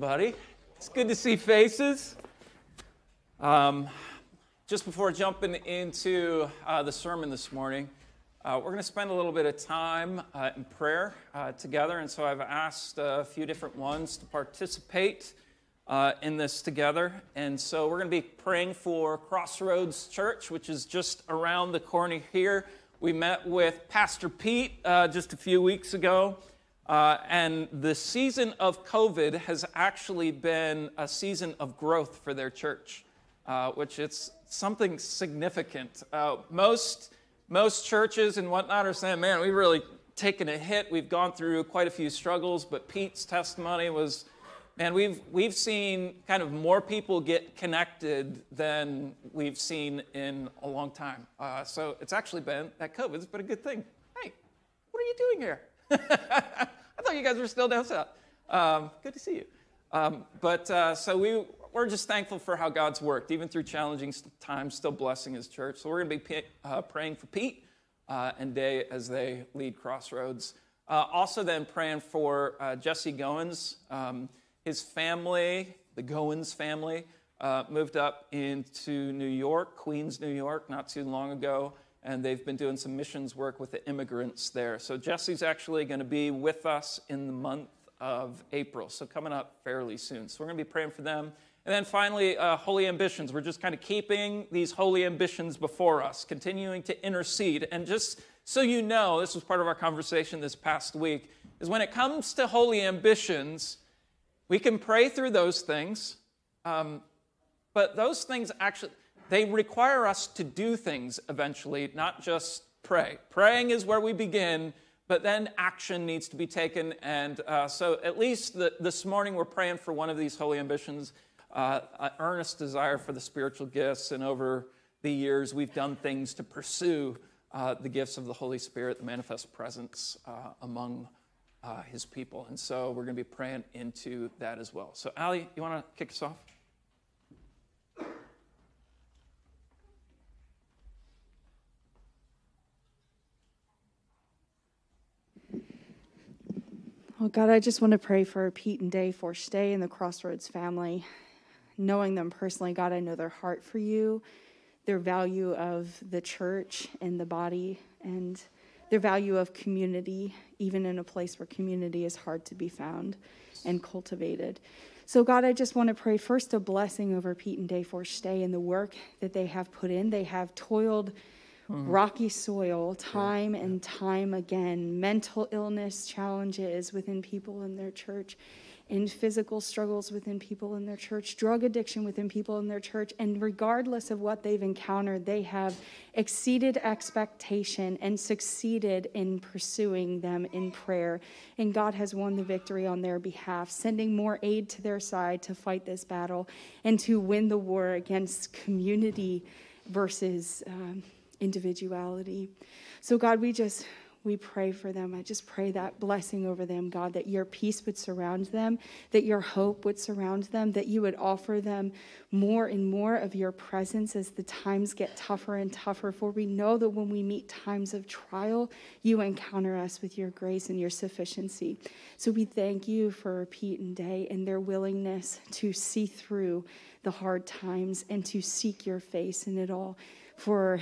everybody. It's good to see faces. Um, just before jumping into uh, the sermon this morning, uh, we're going to spend a little bit of time uh, in prayer uh, together. And so I've asked a few different ones to participate uh, in this together. And so we're going to be praying for Crossroads Church, which is just around the corner here. We met with Pastor Pete uh, just a few weeks ago. Uh, and the season of COVID has actually been a season of growth for their church, uh, which is something significant. Uh, most, most churches and whatnot are saying, man, we've really taken a hit. We've gone through quite a few struggles, but Pete's testimony was, man, we've, we've seen kind of more people get connected than we've seen in a long time. Uh, so it's actually been, that COVID's been a good thing. Hey, what are you doing here? I thought you guys were still down south. Um, good to see you. Um, but uh, so we, we're just thankful for how God's worked, even through challenging times, still blessing His church. So we're going to be uh, praying for Pete uh, and Day as they lead Crossroads. Uh, also, then praying for uh, Jesse Goins. Um, his family, the Goins family, uh, moved up into New York, Queens, New York, not too long ago and they've been doing some missions work with the immigrants there. So Jesse's actually going to be with us in the month of April, so coming up fairly soon. So we're going to be praying for them. And then finally, uh, holy ambitions. We're just kind of keeping these holy ambitions before us, continuing to intercede. And just so you know, this was part of our conversation this past week, is when it comes to holy ambitions, we can pray through those things, um, but those things actually, they require us to do things eventually, not just pray. Praying is where we begin, but then action needs to be taken. And uh, so, at least the, this morning, we're praying for one of these holy ambitions, uh, an earnest desire for the spiritual gifts. And over the years, we've done things to pursue uh, the gifts of the Holy Spirit, the manifest presence uh, among uh, his people. And so, we're going to be praying into that as well. So, Ali, you want to kick us off? Well, God, I just want to pray for Pete and Day for stay in the Crossroads family. Knowing them personally, God, I know their heart for you, their value of the church and the body, and their value of community, even in a place where community is hard to be found and cultivated. So, God, I just want to pray first a blessing over Pete and Day for stay in the work that they have put in. They have toiled mm-hmm. rocky soil time yeah. and time again, mental illness challenges within people in their church, and physical struggles within people in their church, drug addiction within people in their church. And regardless of what they've encountered, they have exceeded expectation and succeeded in pursuing them in prayer. And God has won the victory on their behalf, sending more aid to their side to fight this battle and to win the war against community versus. Um, individuality. So, God, we just we pray for them. I just pray that blessing over them, God, that your peace would surround them, that your hope would surround them, that you would offer them more and more of your presence as the times get tougher and tougher. For we know that when we meet times of trial, you encounter us with your grace and your sufficiency. So we thank you for Pete and Day and their willingness to see through the hard times and to seek your face in it all. For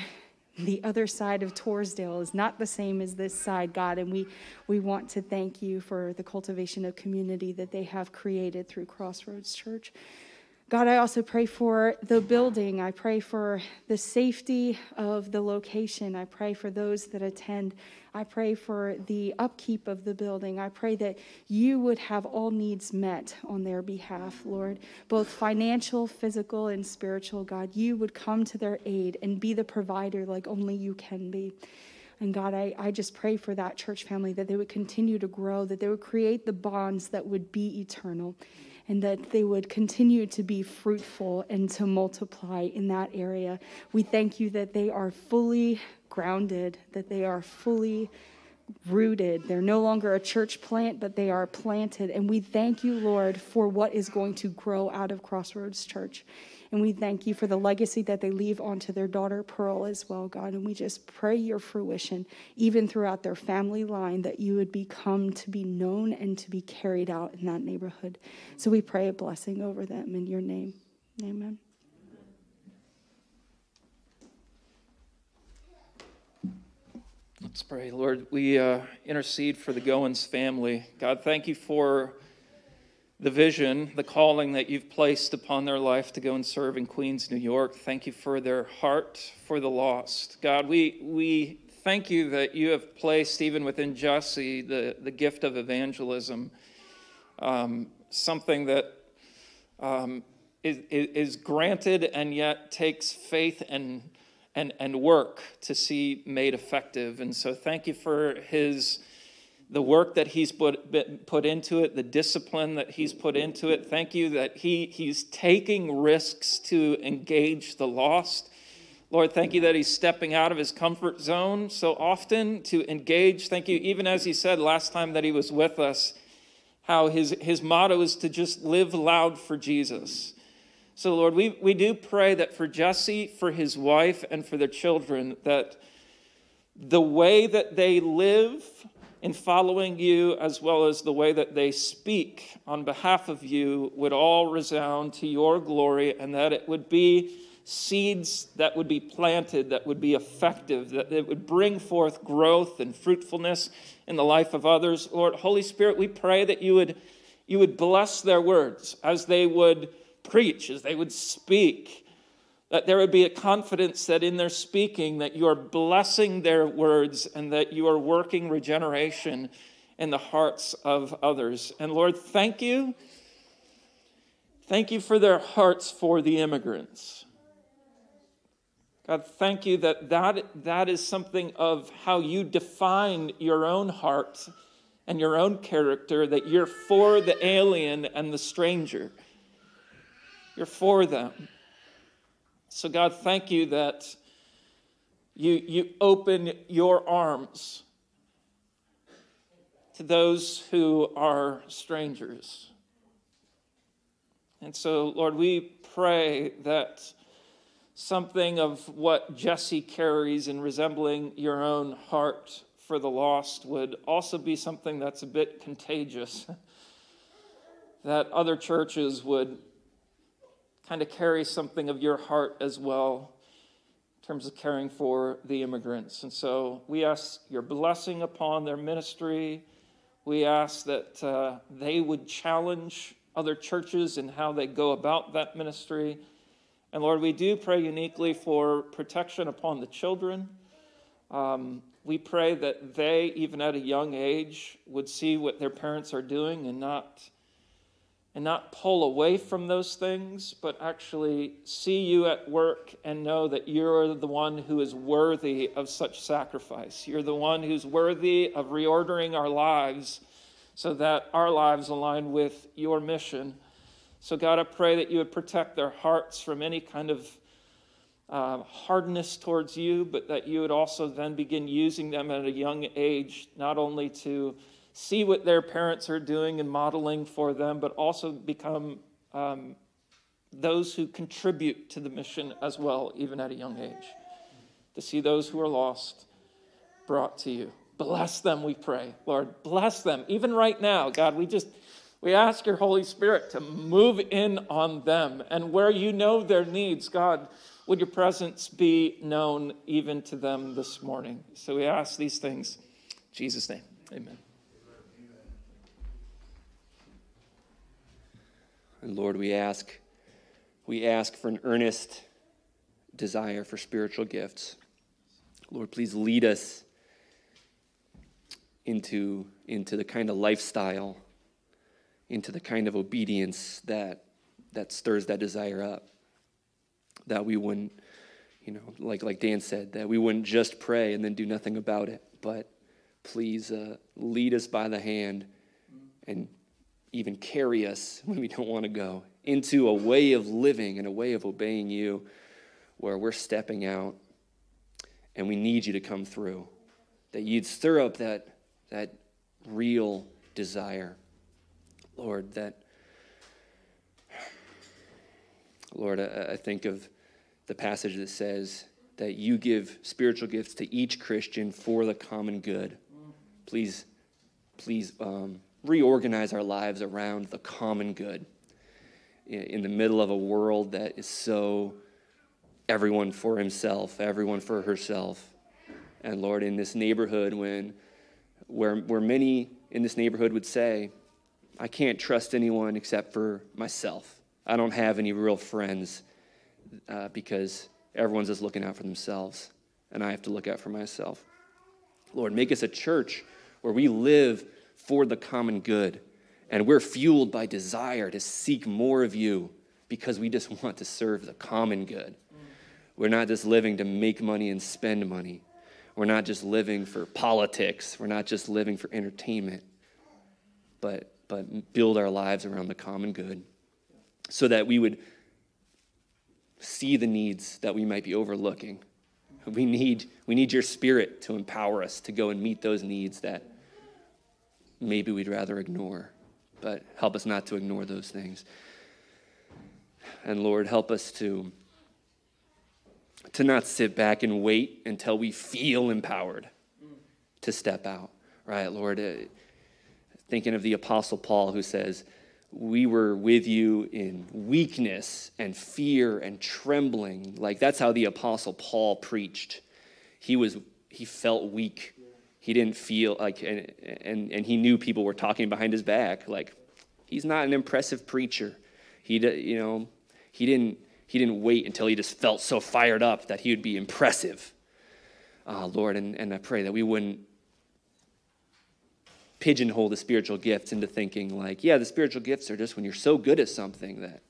the other side of Torresdale is not the same as this side, God. And we, we want to thank you for the cultivation of community that they have created through Crossroads Church. God, I also pray for the building. I pray for the safety of the location. I pray for those that attend. I pray for the upkeep of the building. I pray that you would have all needs met on their behalf, Lord, both financial, physical, and spiritual. God, you would come to their aid and be the provider like only you can be. And God, I, I just pray for that church family that they would continue to grow, that they would create the bonds that would be eternal and that they would continue to be fruitful and to multiply in that area. We thank you that they are fully grounded, that they are fully rooted. They're no longer a church plant, but they are planted. And we thank you, Lord, for what is going to grow out of Crossroads Church. And we thank you for the legacy that they leave onto their daughter Pearl as well, God. And we just pray your fruition, even throughout their family line, that you would become to be known and to be carried out in that neighborhood. So we pray a blessing over them in your name. Amen. Let's pray. Lord, we uh, intercede for the Goins family. God, thank you for the vision, the calling that you've placed upon their life to go and serve in Queens, New York. Thank you for their heart for the lost. God, we, we thank you that you have placed, even within Jesse, the, the gift of evangelism, um, something that um, is, is granted and yet takes faith and, and, and work to see made effective. And so, thank you for his the work that he's put, put into it, the discipline that he's put into it. Thank you that he, he's taking risks to engage the lost. Lord, thank you that he's stepping out of his comfort zone so often to engage. Thank you, even as he said last time that he was with us, how his, his motto is to just live loud for Jesus. So, Lord, we, we do pray that for Jesse, for his wife, and for their children, that the way that they live, in following you, as well as the way that they speak on behalf of you, would all resound to your glory, and that it would be seeds that would be planted, that would be effective, that it would bring forth growth and fruitfulness in the life of others. Lord, Holy Spirit, we pray that you would, you would bless their words as they would preach, as they would speak that there would be a confidence that in their speaking that you are blessing their words and that you are working regeneration in the hearts of others. And lord thank you. Thank you for their hearts for the immigrants. God thank you that that, that is something of how you define your own heart and your own character that you're for the alien and the stranger you're for them so, God, thank you that you, you open your arms to those who are strangers. And so, Lord, we pray that something of what Jesse carries in resembling your own heart for the lost would also be something that's a bit contagious. that other churches would kind of carry something of your heart as well in terms of caring for the immigrants. And so we ask your blessing upon their ministry. We ask that uh, they would challenge other churches in how they go about that ministry. And Lord, we do pray uniquely for protection upon the children. Um, we pray that they, even at a young age, would see what their parents are doing and not and not pull away from those things, but actually see you at work and know that you're the one who is worthy of such sacrifice. You're the one who's worthy of reordering our lives so that our lives align with your mission. So, God, I pray that you would protect their hearts from any kind of uh, hardness towards you, but that you would also then begin using them at a young age, not only to see what their parents are doing and modeling for them, but also become um, those who contribute to the mission as well, even at a young age. To see those who are lost brought to you. Bless them, we pray. Lord, bless them. Even right now, God, we just. We ask your Holy Spirit to move in on them. And where you know their needs, God, would your presence be known even to them this morning? So we ask these things. In Jesus' name, amen. And Lord, we ask, we ask for an earnest desire for spiritual gifts. Lord, please lead us into, into the kind of lifestyle, into the kind of obedience that, that stirs that desire up. That we wouldn't, you know, like, like Dan said, that we wouldn't just pray and then do nothing about it, but please uh, lead us by the hand and even carry us when we don't want to go into a way of living and a way of obeying you where we're stepping out and we need you to come through. That you'd stir up that, that real desire. Lord, that, Lord, I, I think of the passage that says that you give spiritual gifts to each Christian for the common good. Please, please um, reorganize our lives around the common good in, the middle of a world that is so everyone for himself, everyone for herself. And Lord, in this neighborhood, when where, where many in this neighborhood would say, I can't trust anyone except for myself. I don't have any real friends uh, because everyone's just looking out for themselves, and I have to look out for myself. Lord, make us a church where we live for the common good, and we're fueled by desire to seek more of you because we just want to serve the common good. We're not just living to make money and spend money. We're not just living for politics. We're not just living for entertainment, but, but build our lives around the common good so that we would see the needs that we might be overlooking. We need, we need your spirit to empower us to go and meet those needs that maybe we'd rather ignore. But help us not to ignore those things. And Lord, help us to, to not sit back and wait until we feel empowered to step out. Right, Lord? Uh, thinking of the Apostle Paul who says, we were with you in weakness and fear and trembling. Like that's how the apostle Paul preached. He was he felt weak. He didn't feel like and and, and he knew people were talking behind his back like he's not an impressive preacher. He you know, he didn't he didn't wait until he just felt so fired up that he would be impressive. Uh, Lord, and, and I pray that we wouldn't pigeonhole the spiritual gifts into thinking like, yeah, the spiritual gifts are just when you're so good at something that,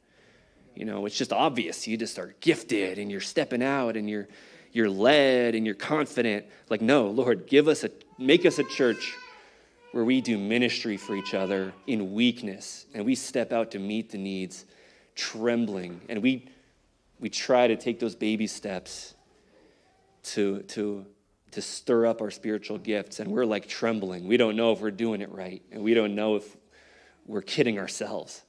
you know, it's just obvious. You just are gifted and you're stepping out and you're you're led and you're confident. Like, no, Lord, give us a make us a church where we do ministry for each other in weakness and we step out to meet the needs trembling and we we try to take those baby steps to to to stir up our spiritual gifts, and we're like trembling. We don't know if we're doing it right, and we don't know if we're kidding ourselves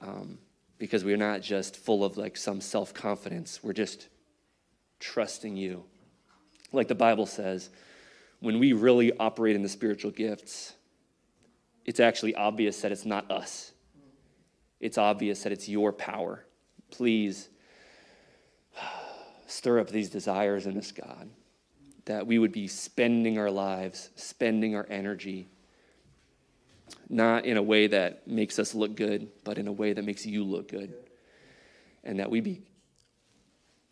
um, because we're not just full of like some self confidence. We're just trusting you. Like the Bible says, when we really operate in the spiritual gifts, it's actually obvious that it's not us. It's obvious that it's your power. Please stir up these desires in us, God that we would be spending our lives, spending our energy, not in a way that makes us look good, but in a way that makes you look good. And that we be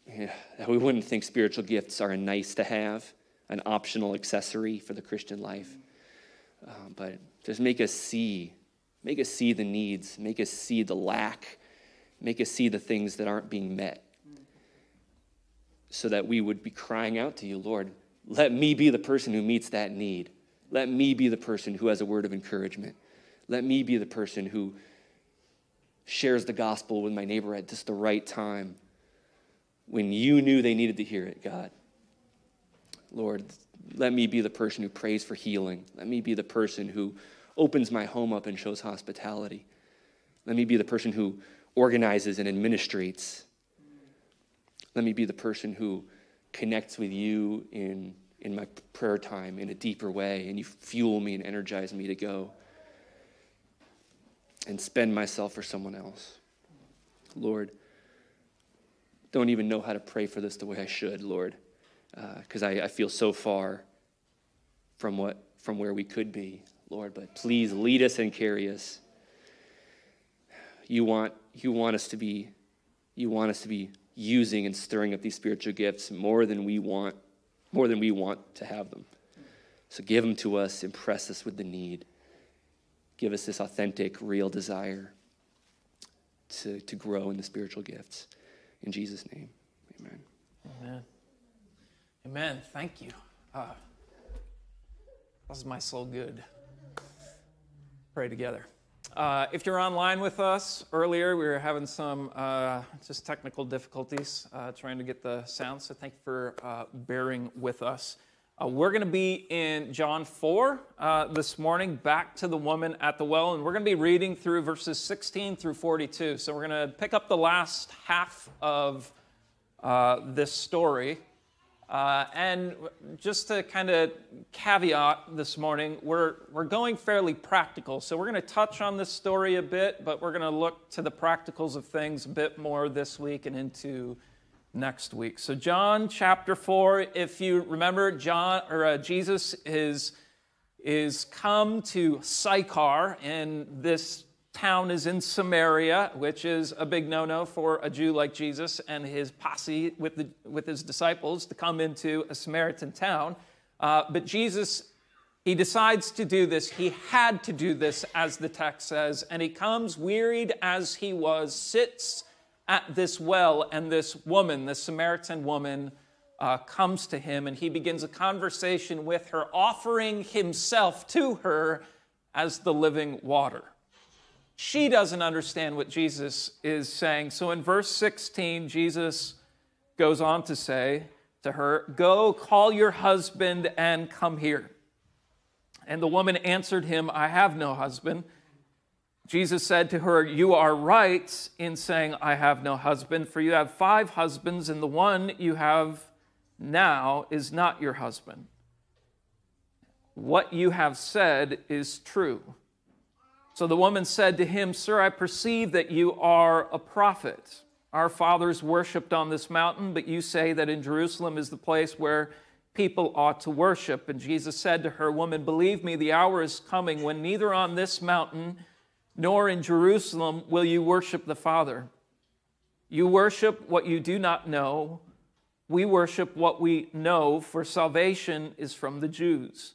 yeah, that we wouldn't think spiritual gifts are a nice to have, an optional accessory for the Christian life. Uh, but just make us see, make us see the needs, make us see the lack, make us see the things that aren't being met so that we would be crying out to you, Lord, let me be the person who meets that need. Let me be the person who has a word of encouragement. Let me be the person who shares the gospel with my neighbor at just the right time when you knew they needed to hear it, God. Lord, let me be the person who prays for healing. Let me be the person who opens my home up and shows hospitality. Let me be the person who organizes and administrates. Let me be the person who connects with you in, in my prayer time in a deeper way, and you fuel me and energize me to go and spend myself for someone else. Lord, don't even know how to pray for this the way I should, Lord, because uh, I, I feel so far from what from where we could be, Lord. But please lead us and carry us. You want you want us to be you want us to be using and stirring up these spiritual gifts more than we want, more than we want to have them. So give them to us, impress us with the need. Give us this authentic, real desire to, to grow in the spiritual gifts. In Jesus' name, amen. Amen. Amen. Thank you. Uh, was my soul good? Pray together. Uh, if you're online with us earlier, we were having some uh, just technical difficulties uh, trying to get the sound, so thank you for uh, bearing with us. Uh, we're going to be in John 4 uh, this morning, back to the woman at the well, and we're going to be reading through verses 16 through 42. So we're going to pick up the last half of this story. Uh, and just to kind of caveat this morning, we're, we're going fairly practical. So we're going to touch on this story a bit, but we're going to look to the practicals of things a bit more this week and into next week. So, John chapter 4, if you remember, John or uh, Jesus is, is come to Sychar, and this town is in Samaria, which is a big no no for a Jew like Jesus and his posse with, the, with his disciples to come into a Samaritan town. Uh, but Jesus, he decides to do this. He had to do this, as the text says, and he comes wearied as he was, sits at this well, and this woman, this Samaritan woman, uh, comes to him, and he begins a conversation with her, offering himself to her as the living water. She doesn't understand what Jesus is saying. So in verse 16, Jesus goes on to say to her, Go, call your husband and come here. And the woman answered him, I have no husband. Jesus said to her, You are right in saying, I have no husband, for you have five husbands, and the one you have now is not your husband. What you have said is true. So the woman said to him, Sir, I perceive that you are a prophet. Our fathers worshipped on this mountain, but you say that in Jerusalem is the place where people ought to worship. And Jesus said to her, Woman, believe me, the hour is coming when neither on this mountain nor in Jerusalem will you worship the Father. You worship what you do not know. We worship what we know, for salvation is from the Jews.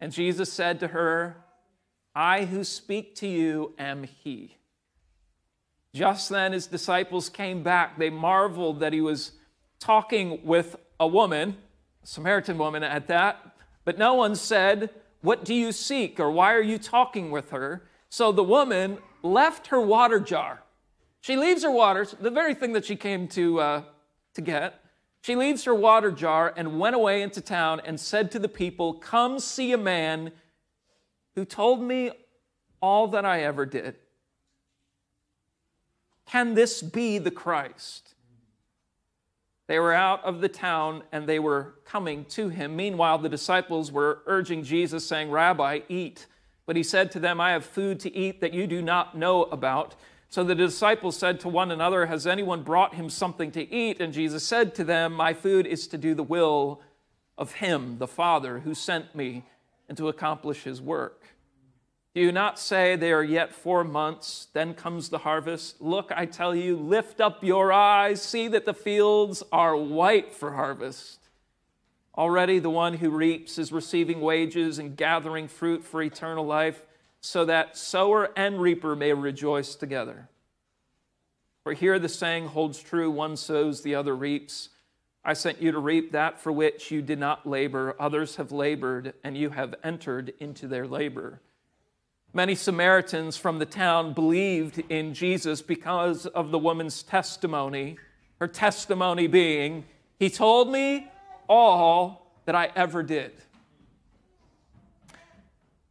And Jesus said to her, I who speak to you am he. Just then his disciples came back. They marveled that he was talking with a woman, a Samaritan woman at that, but no one said, What do you seek? or Why are you talking with her? So the woman left her water jar. She leaves her water, the very thing that she came to, uh, to get. She leaves her water jar and went away into town and said to the people, Come see a man who told me all that I ever did. Can this be the Christ? They were out of the town and they were coming to him. Meanwhile, the disciples were urging Jesus, saying, Rabbi, eat. But he said to them, I have food to eat that you do not know about. So the disciples said to one another, Has anyone brought him something to eat? And Jesus said to them, My food is to do the will of him, the Father, who sent me, and to accomplish his work. Do you not say there are yet four months, then comes the harvest? Look, I tell you, lift up your eyes, see that the fields are white for harvest. Already the one who reaps is receiving wages and gathering fruit for eternal life, so that sower and reaper may rejoice together. For here the saying holds true one sows, the other reaps. I sent you to reap that for which you did not labor. Others have labored, and you have entered into their labor. Many Samaritans from the town believed in Jesus because of the woman's testimony, her testimony being, He told me all that I ever did.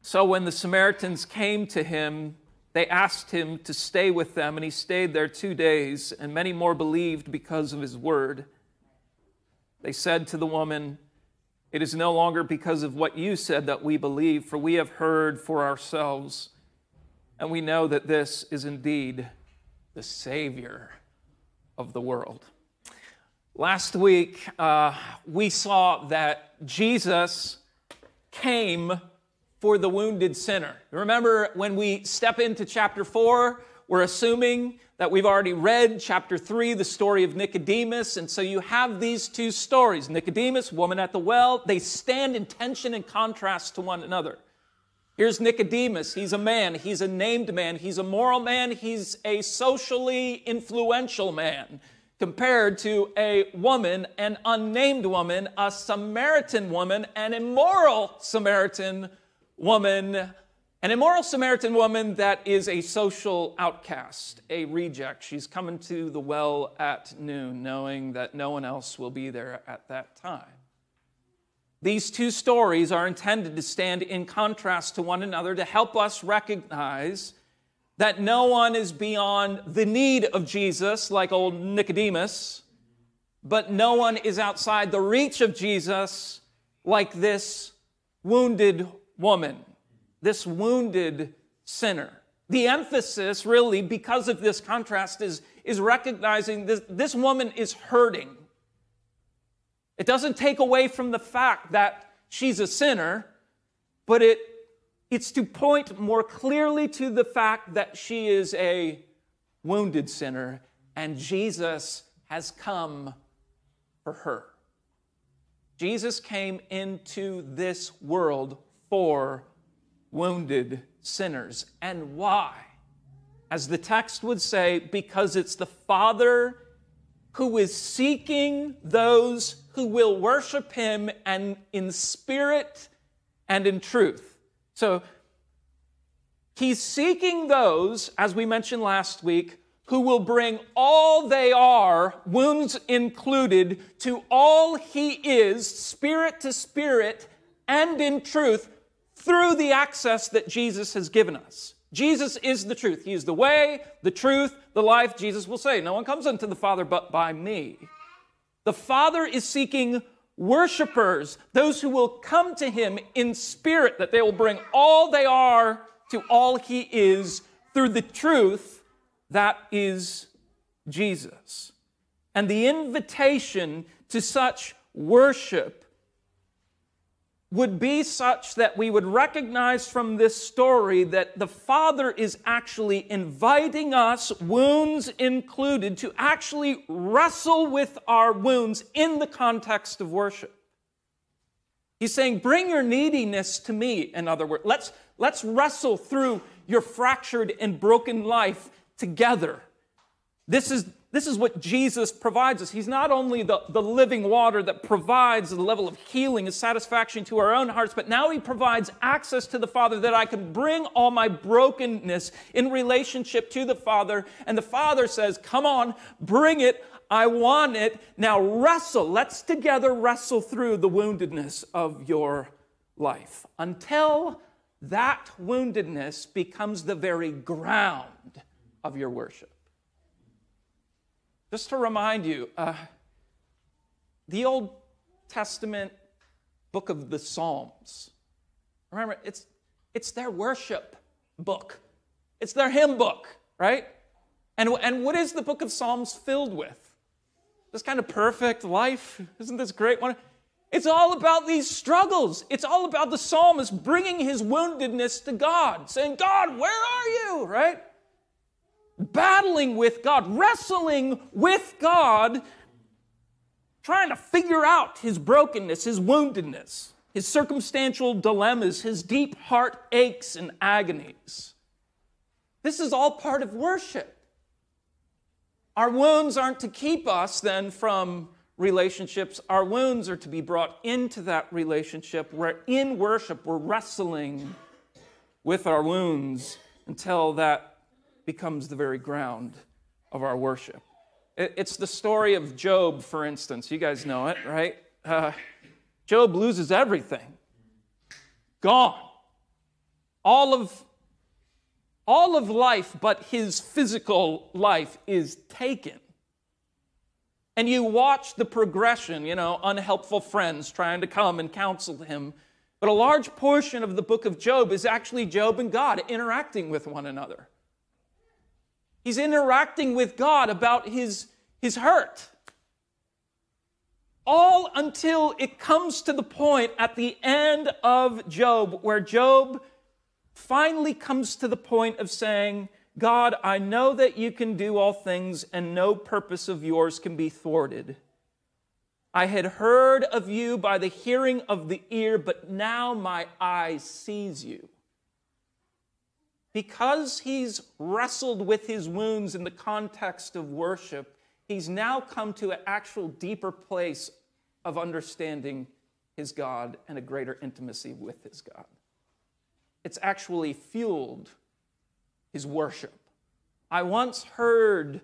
So when the Samaritans came to him, they asked him to stay with them, and he stayed there two days, and many more believed because of his word. They said to the woman, It is no longer because of what you said that we believe, for we have heard for ourselves, and we know that this is indeed the Savior of the world. Last week, uh, we saw that Jesus came for the wounded sinner. Remember when we step into chapter 4, we're assuming that we've already read, chapter 3, the story of Nicodemus. And so you have these two stories Nicodemus, woman at the well, they stand in tension and contrast to one another. Here's Nicodemus. He's a man. He's a named man. He's a moral man. He's a socially influential man compared to a woman, an unnamed woman, a Samaritan woman, an immoral Samaritan woman, an immoral Samaritan woman that is a social outcast, a reject. She's coming to the well at noon, knowing that no one else will be there at that time. These two stories are intended to stand in contrast to one another to help us recognize that no one is beyond the need of Jesus, like old Nicodemus, but no one is outside the reach of Jesus, like this wounded woman, this wounded sinner. The emphasis, really, because of this contrast, is, is recognizing this, this woman is hurting. It doesn't take away from the fact that she's a sinner, but it, it's to point more clearly to the fact that she is a wounded sinner and Jesus has come for her. Jesus came into this world for wounded sinners. And why? As the text would say, because it's the Father who is seeking those who will worship him and in spirit and in truth. So he's seeking those, as we mentioned last week, who will bring all they are, wounds included, to all he is, spirit to spirit and in truth, through the access that Jesus has given us. Jesus is the truth. He is the way, the truth, the life. Jesus will say, No one comes unto the Father but by me. The Father is seeking worshipers, those who will come to Him in spirit, that they will bring all they are to all He is through the truth that is Jesus. And the invitation to such worship would be such that we would recognize from this story that the Father is actually inviting us, wounds included, to actually wrestle with our wounds in the context of worship. He's saying, Bring your neediness to me, in other words. Let's, let's wrestle through your fractured and broken life together. This is this is what Jesus provides us. He's not only the, the living water that provides the level of healing and satisfaction to our own hearts, but now He provides access to the Father that I can bring all my brokenness in relationship to the Father. And the Father says, Come on, bring it. I want it. Now wrestle. Let's together wrestle through the woundedness of your life until that woundedness becomes the very ground of your worship. Just to remind you, uh, the Old Testament book of the Psalms, remember, it's, it's their worship book, it's their hymn book, right? And, and what is the book of Psalms filled with? This kind of perfect life? Isn't this great one? It's all about these struggles. It's all about the psalmist bringing his woundedness to God, saying, God, where are you? Right? Battling with God, wrestling with God, trying to figure out his brokenness, his woundedness, his circumstantial dilemmas, his deep heart aches and agonies. This is all part of worship. Our wounds aren't to keep us then from relationships. Our wounds are to be brought into that relationship where in worship we're wrestling with our wounds until that becomes the very ground of our worship. It's the story of Job, for instance. You guys know it, right? Uh, Job loses everything, gone. All of, all of life, but his physical life is taken. And you watch the progression, you know, unhelpful friends trying to come and counsel him. But a large portion of the book of Job is actually Job and God interacting with one another. He's interacting with God about his, his hurt. All until it comes to the point at the end of Job where Job finally comes to the point of saying, God, I know that you can do all things, and no purpose of yours can be thwarted. I had heard of you by the hearing of the ear, but now my eye sees you. Because he's wrestled with his wounds in the context of worship, he's now come to an actual deeper place of understanding his God and a greater intimacy with his God. It's actually fueled his worship. I once heard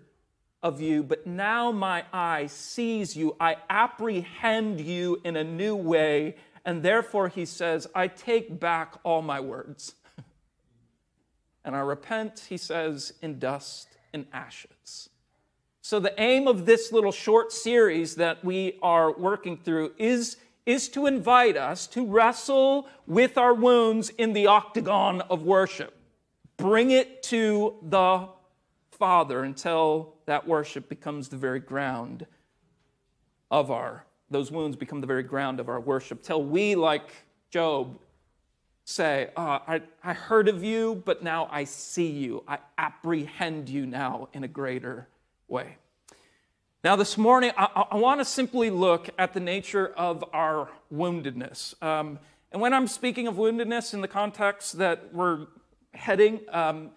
of you, but now my eye sees you. I apprehend you in a new way. And therefore, he says, I take back all my words. And I repent, he says, in dust and ashes. So, the aim of this little short series that we are working through is, is to invite us to wrestle with our wounds in the octagon of worship. Bring it to the Father until that worship becomes the very ground of our, those wounds become the very ground of our worship. Till we, like Job, say, oh, I, I heard of you, but now I see you. I apprehend you now in a greater way. Now, this morning, I, I want to simply look at the nature of our woundedness. Um, and when I'm speaking of woundedness in the context that we're heading, um,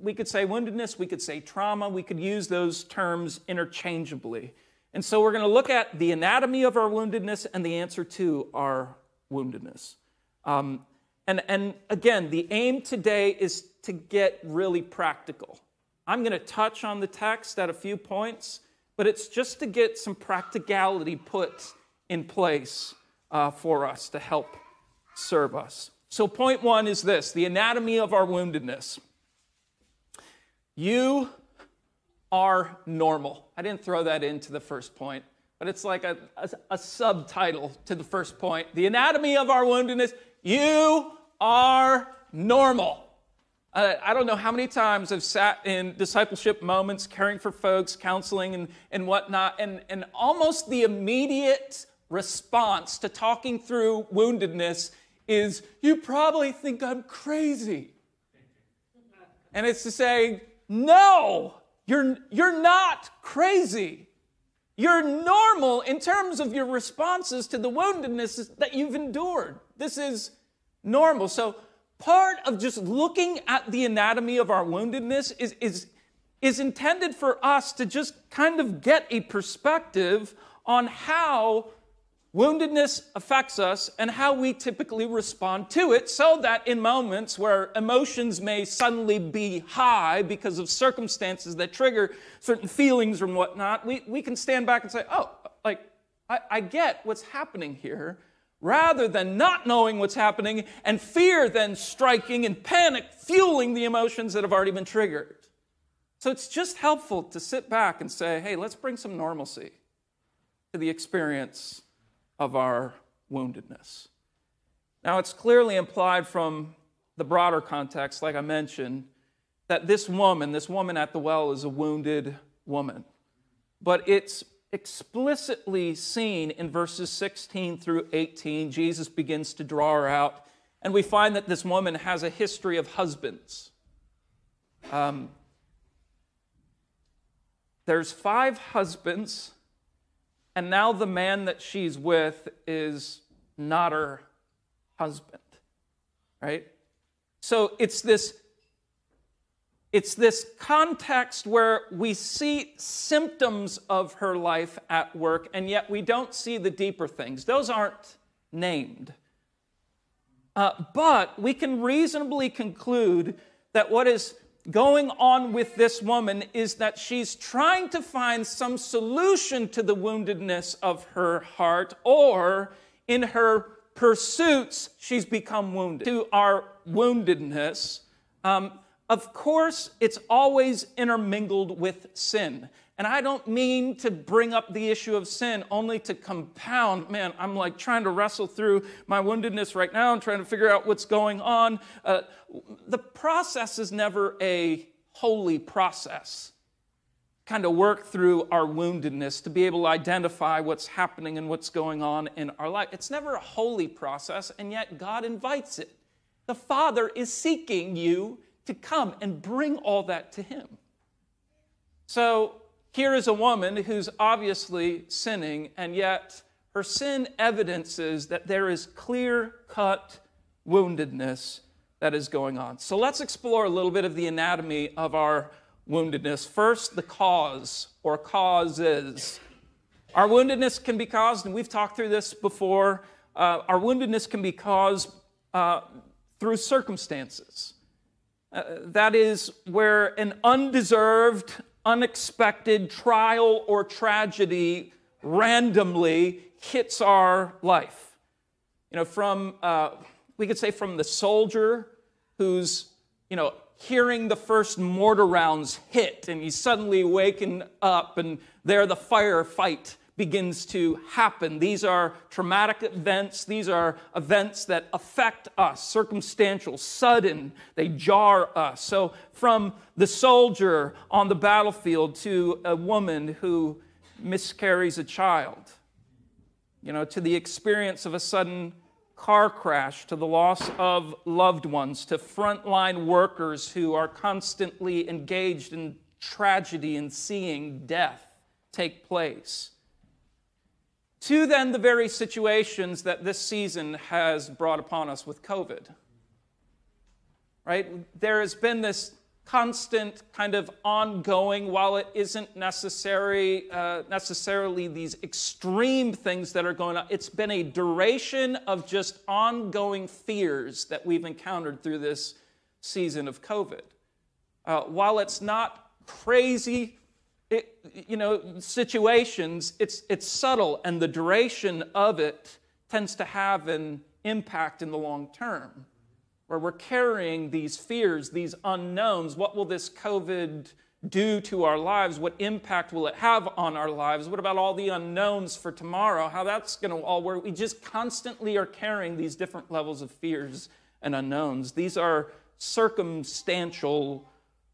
we could say woundedness, we could say trauma, we could use those terms interchangeably. And so we're going to look at the anatomy of our woundedness and the answer to our woundedness. Um, and, and again, the aim today is to get really practical. I'm going to touch on the text at a few points, but it's just to get some practicality put in place uh, for us to help serve us. So, point one is this the anatomy of our woundedness. You are normal. I didn't throw that into the first point, but it's like a, a, a subtitle to the first point. The anatomy of our woundedness. You are normal. Uh, I don't know how many times I've sat in discipleship moments, caring for folks, counseling, and, and whatnot, and, and almost the immediate response to talking through woundedness is, You probably think I'm crazy. And it's to say, no, you're, you're not crazy. You're normal in terms of your responses to the woundedness that you've endured. This is normal. So, part of just looking at the anatomy of our woundedness is, is, is intended for us to just kind of get a perspective on how Woundedness affects us and how we typically respond to it, so that in moments where emotions may suddenly be high because of circumstances that trigger certain feelings and whatnot, we, we can stand back and say, oh, like, I, I get what's happening here, rather than not knowing what's happening and fear then striking and panic fueling the emotions that have already been triggered. So it's just helpful to sit back and say, hey, let's bring some normalcy to the experience of our woundedness. Now, it's clearly implied from the broader context, like I mentioned, that this woman, this woman at the well, is a wounded woman. But it's explicitly seen in verses 16 through 18. Jesus begins to draw her out, and we find that this woman has a history of husbands. Um, there's five husbands and now the man that she's with is not her husband. Right? So it's this it's this context where we see symptoms of her life at work, and yet we don't see the deeper things. Those aren't named. Uh, but we can reasonably conclude that what is going on with this woman is that she's trying to find some solution to the woundedness of her heart, or in her pursuits, she's become wounded. To our woundedness, um, of course, it's always intermingled with sin. And I don't mean to bring up the issue of sin only to compound. Man, I'm like trying to wrestle through my woundedness right now and trying to figure out what's going on. Uh, the process is never a holy process. Kind of work through our woundedness to be able to identify what's happening and what's going on in our life. It's never a holy process, and yet God invites it. The Father is seeking you to come and bring all that to Him. So here is a woman who's obviously sinning, and yet her sin evidences that there is clear cut woundedness that is going on. So let's explore a little bit of the anatomy of our woundedness. First, the cause or causes. Our woundedness can be caused, and we've talked through this before, uh, our woundedness can be caused uh, through circumstances. Uh, that is where an undeserved, unexpected trial or tragedy randomly hits our life. You know, from, uh, we could say from the soldier who's, you know, hearing the first mortar rounds hit and he's suddenly waking up and there the firefight begins to happen. These are traumatic events. These are events that affect us, circumstantial, sudden. They jar us. So, from the soldier on the battlefield to a woman who miscarries a child, you know, to the experience of a sudden car crash, to the loss of loved ones, to frontline workers who are constantly engaged in tragedy and seeing death take place to then the very situations that this season has brought upon us with COVID. Right? There has been this constant kind of ongoing, while it isn't necessary, uh, necessarily these extreme things that are going on, it's been a duration of just ongoing fears that we've encountered through this season of COVID. Uh, while it's not crazy it, you know, situations, it's, it's subtle, and the duration of it tends to have an impact in the long term, where we're carrying these fears, these unknowns. What will this COVID do to our lives? What impact will it have on our lives? What about all the unknowns for tomorrow? How that's going to all work? We just constantly are carrying these different levels of fears and unknowns. These are circumstantial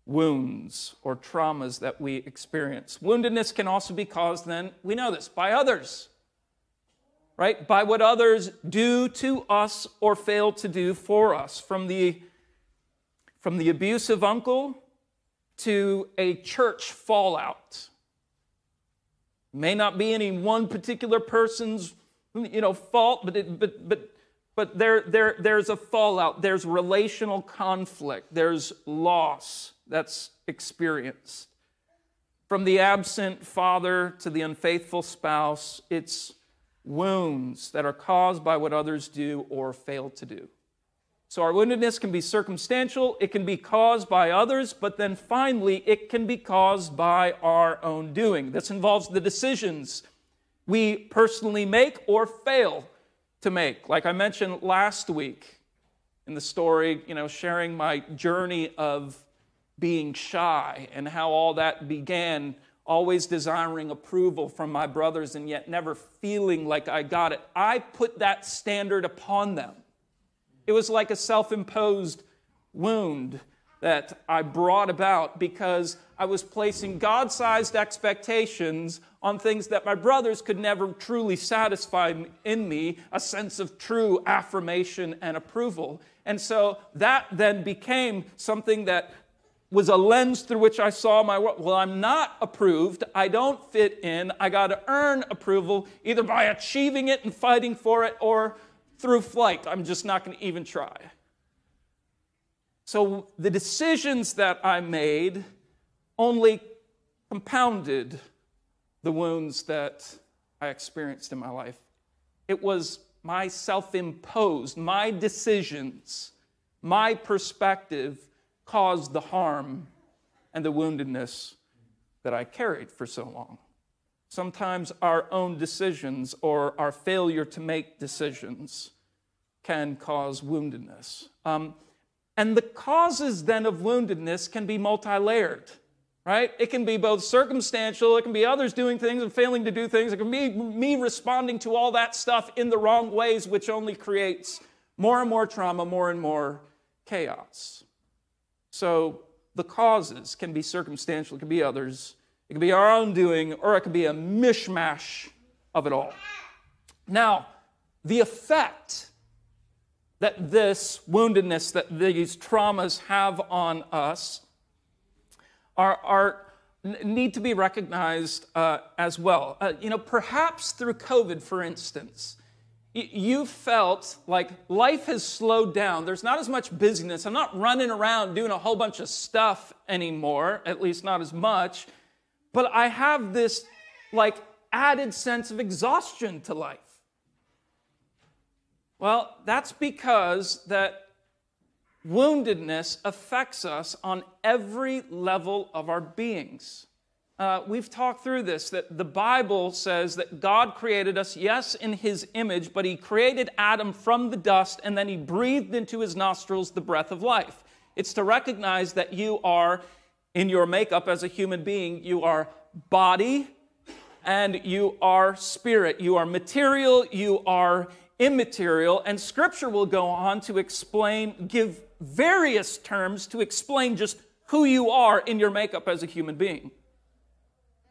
wounds or traumas that we experience. Woundedness can also be caused, then, we know this, by others, right? By what others do to us or fail to do for us. From the, from the abusive uncle to a church fallout. May not be any one particular person's you know, fault, but, it, but, but, but there, there, there's a fallout, there's relational conflict, there's loss that's experienced. From the absent father to the unfaithful spouse, it's wounds that are caused by what others do or fail to do. So our woundedness can be circumstantial, it can be caused by others, but then finally, it can be caused by our own doing. This involves the decisions we personally make or fail to make. Like I mentioned last week in the story, you know, sharing my journey of being shy and how all that began, always desiring approval from my brothers and yet never feeling like I got it. I put that standard upon them. It was like a self imposed wound that I brought about because I was placing God sized expectations on things that my brothers could never truly satisfy in me a sense of true affirmation and approval. And so that then became something that was a lens through which I saw my world. Well, I'm not approved. I don't fit in. I got to earn approval either by achieving it and fighting for it or through flight. I'm just not going to even try. So the decisions that I made only compounded the wounds that I experienced in my life. It was my self imposed, my decisions, my perspective caused the harm and the woundedness that I carried for so long. Sometimes our own decisions or our failure to make decisions can cause woundedness. Um, and the causes then of woundedness can be multi layered, right? It can be both circumstantial, it can be others doing things and failing to do things, it can be me responding to all that stuff in the wrong ways, which only creates more and more trauma, more and more chaos. So the causes can be circumstantial, it can be others, it can be our own doing, or it can be a mishmash of it all. Now, the effect that this woundedness, that these traumas have on us, are, are need to be recognized uh, as well. Uh, you know, perhaps through COVID, for instance, you felt like life has slowed down. There's not as much busyness. I'm not running around doing a whole bunch of stuff anymore, at least not as much. But I have this like added sense of exhaustion to life. Well, that's because that woundedness affects us on every level of our beings. Uh, we've talked through this that the Bible says that God created us, yes, in his image, but he created Adam from the dust and then he breathed into his nostrils the breath of life. It's to recognize that you are, in your makeup as a human being, you are body and you are spirit. You are material, you are immaterial. And scripture will go on to explain, give various terms to explain just who you are in your makeup as a human being.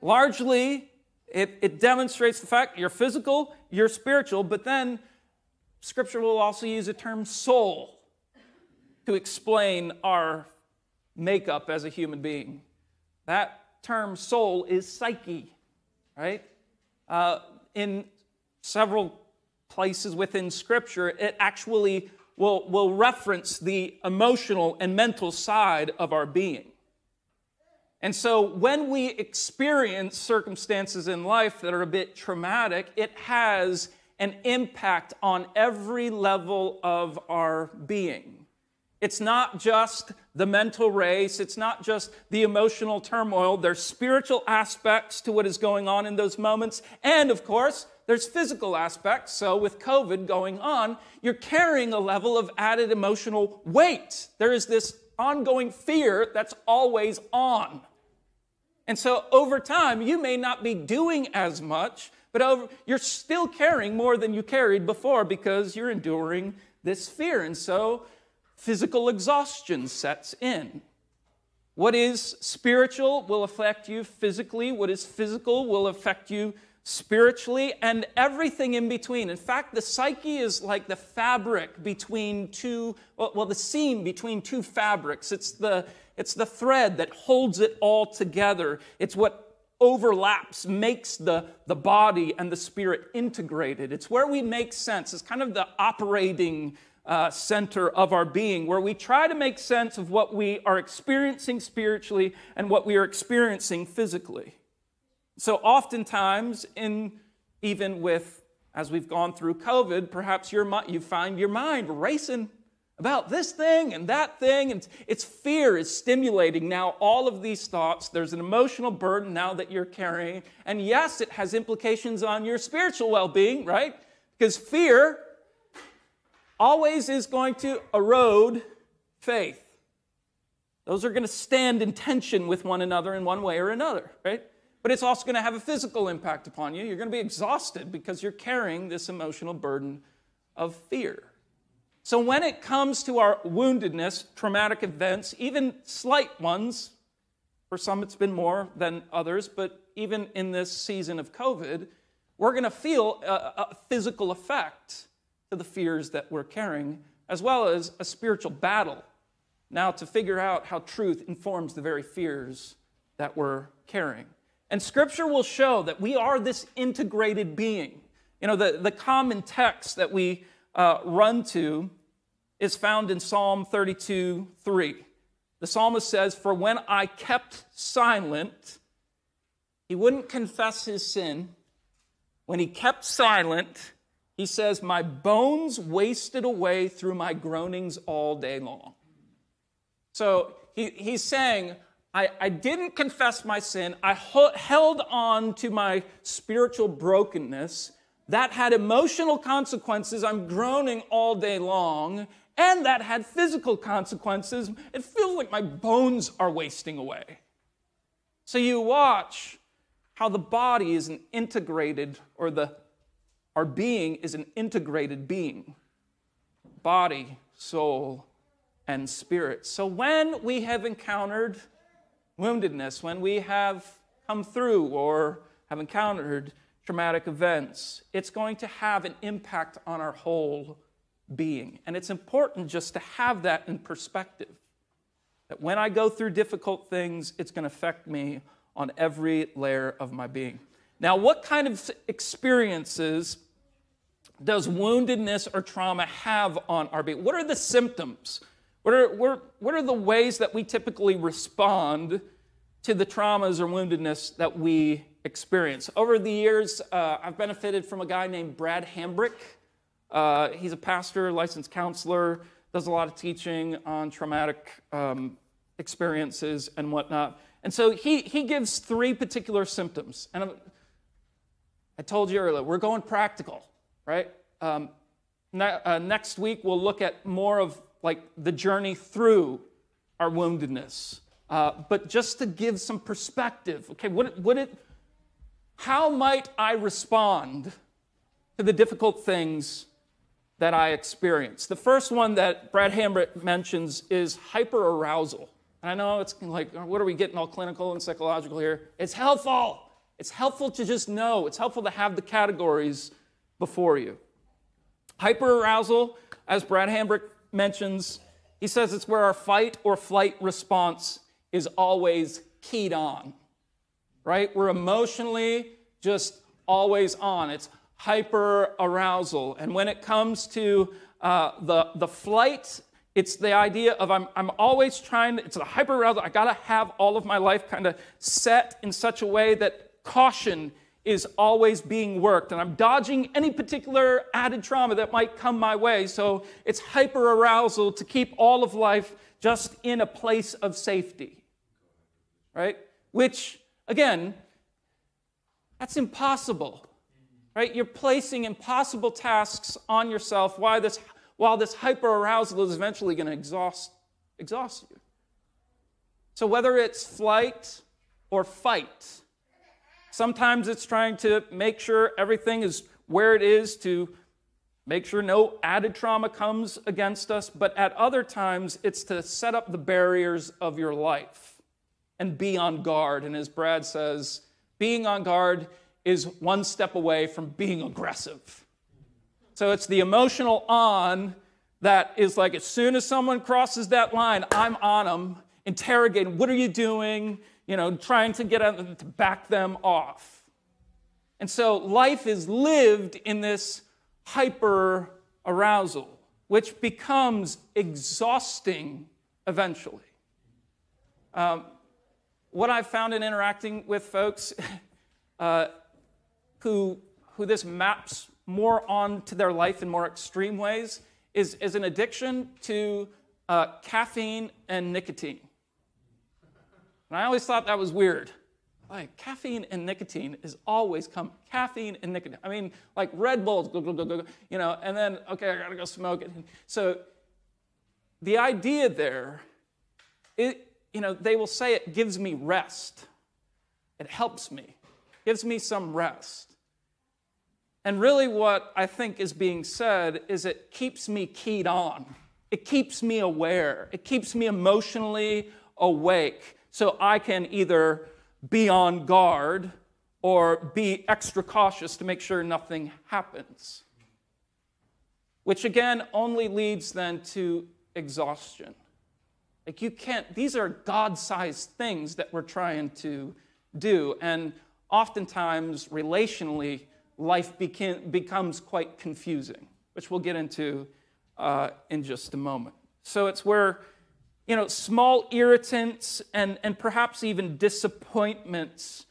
Largely, it, it demonstrates the fact you're physical, you're spiritual, but then Scripture will also use the term soul to explain our makeup as a human being. That term soul is psyche, right? Uh, in several places within Scripture, it actually will, will reference the emotional and mental side of our being. And so when we experience circumstances in life that are a bit traumatic, it has an impact on every level of our being. It's not just the mental race, it's not just the emotional turmoil. There's spiritual aspects to what is going on in those moments. And of course, there's physical aspects. So, with COVID going on, you're carrying a level of added emotional weight. There is this ongoing fear that's always on. And so over time, you may not be doing as much, but over, you're still carrying more than you carried before because you're enduring this fear. And so physical exhaustion sets in. What is spiritual will affect you physically, what is physical will affect you spiritually, and everything in between. In fact, the psyche is like the fabric between two, well, the seam between two fabrics. It's the it's the thread that holds it all together. It's what overlaps, makes the, the body and the spirit integrated. It's where we make sense. It's kind of the operating uh, center of our being, where we try to make sense of what we are experiencing spiritually and what we are experiencing physically. So, oftentimes, in even with as we've gone through COVID, perhaps your, you find your mind racing about this thing and that thing. And it's fear is stimulating now all of these thoughts. There's an emotional burden now that you're carrying. And yes, it has implications on your spiritual well being, right? Because fear always is going to erode faith. Those are going to stand in tension with one another in one way or another, right? But it's also going to have a physical impact upon you. You're going to be exhausted because you're carrying this emotional burden of fear. So, when it comes to our woundedness, traumatic events, even slight ones, for some it's been more than others, but even in this season of COVID, we're going to feel a, a, physical effect to the fears that we're carrying, as well as a spiritual battle now to figure out how truth informs the very fears that we're carrying. And scripture will show that we are this integrated being. You know, the, the common text that we uh, run to is found in Psalm 32 3. The psalmist says, For when I kept silent, he wouldn't confess his sin. When he kept silent, he says, My bones wasted away through my groanings all day long. So he, he's saying, I, I didn't confess my sin. I held on to my spiritual brokenness that had emotional consequences. I'm groaning all day long, and that had physical consequences. It feels like my bones are wasting away. So you watch how the body is an integrated, or the our being is an integrated being body, soul, and spirit. So when we have encountered woundedness, when we have come through or have encountered traumatic events, it's going to have an impact on our whole being. And it's important just to have that in perspective. That when I go through difficult things, it's going to affect me on every layer of my being. Now, what kind of experiences does woundedness or trauma have on our being? What are the symptoms? What are, what are the ways that we typically respond to the traumas or woundedness that we experience? Over the years, uh, I've benefited from a guy named Brad Hambrick. Uh, he's a pastor, licensed counselor, does a lot of teaching on traumatic um, experiences and whatnot. And so he, he gives three particular symptoms. And I'm, i told you earlier, we're going practical, right? Um, ne- uh, next week, we'll look at more of like the journey through our woundedness. Uh, but just to give some perspective, okay, what, what it, how might I respond to the difficult things that I experience. The first one that Brad Hambrick mentions is hyperarousal. And I know it's like, what are we getting all clinical and psychological here? It's helpful. It's helpful to just know. It's helpful to have the categories before you. Hyperarousal, as Brad Hambrick mentions, he says it's where our fight or flight response is always keyed on, right? We're emotionally just always on. It's hyper arousal. And when it comes to uh, the, the flight, it's the idea of I'm, I'm always trying, it's a hyper arousal. I got to have all of my life kind of set in such a way that caution is always being worked. And I'm dodging any particular added trauma that might come my way. So it's hyper arousal to keep all of life just in a place of safety. Right? Which, again, that's impossible right? You're placing impossible tasks on yourself while this, while this hyperarousal is eventually going to exhaust, exhaust you. So, whether it's flight or fight, sometimes it's trying to make sure everything is where it is to make sure no added trauma comes against us, but at other times it's to set up the barriers of your life and be on guard. And as Brad says, being on guard is one step away from being aggressive. So it's the emotional on that is like as soon as someone crosses that line, I'm on them, interrogating, what are you doing? You know, trying to get them to back them off. And so life is lived in this hyper arousal, which becomes exhausting eventually. Um, what I've found in interacting with folks uh, who, who this maps more onto their life in more extreme ways is, is an addiction to uh, caffeine and nicotine. And I always thought that was weird. Like caffeine and nicotine is always come caffeine and nicotine. I mean, like Red Bulls, you know, and then okay, I gotta go smoke it. So the idea there, it, you know, they will say it gives me rest. It helps me, gives me some rest. And really, what I think is being said is it keeps me keyed on. It keeps me aware. It keeps me emotionally awake so I can either be on guard or be extra cautious to make sure nothing happens. Which again only leads then to exhaustion. Like you can't, these are God sized things that we're trying to do. And oftentimes, relationally, life became, becomes quite confusing, which we'll get into uh, in just a moment. So it's where, you know, small irritants and, and perhaps even disappointments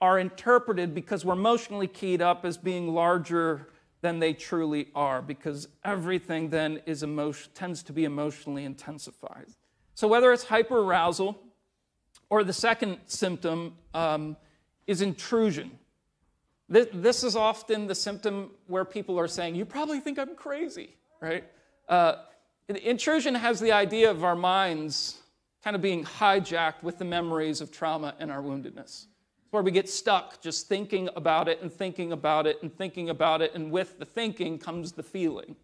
are interpreted because we're emotionally keyed up as being larger than they truly are, because everything then is emotion, tends to be emotionally intensified. So whether it's hyperarousal or the second symptom um, is intrusion. This is often the symptom where people are saying, You probably think I'm crazy, right? Uh, intrusion has the idea of our minds kind of being hijacked with the memories of trauma and our woundedness. It's where we get stuck just thinking about it and thinking about it and thinking about it, and with the thinking comes the feeling.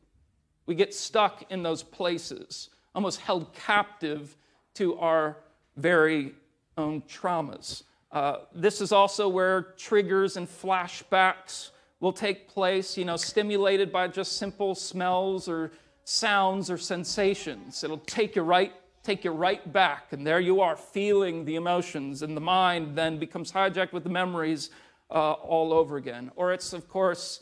We get stuck in those places, almost held captive to our very own traumas. Uh, this is also where triggers and flashbacks will take place, you know, stimulated by just simple smells or sounds or sensations. It'll take you right take you right back, and there you are feeling the emotions, and the mind then becomes hijacked with the memories uh, all over again. Or it's, of course,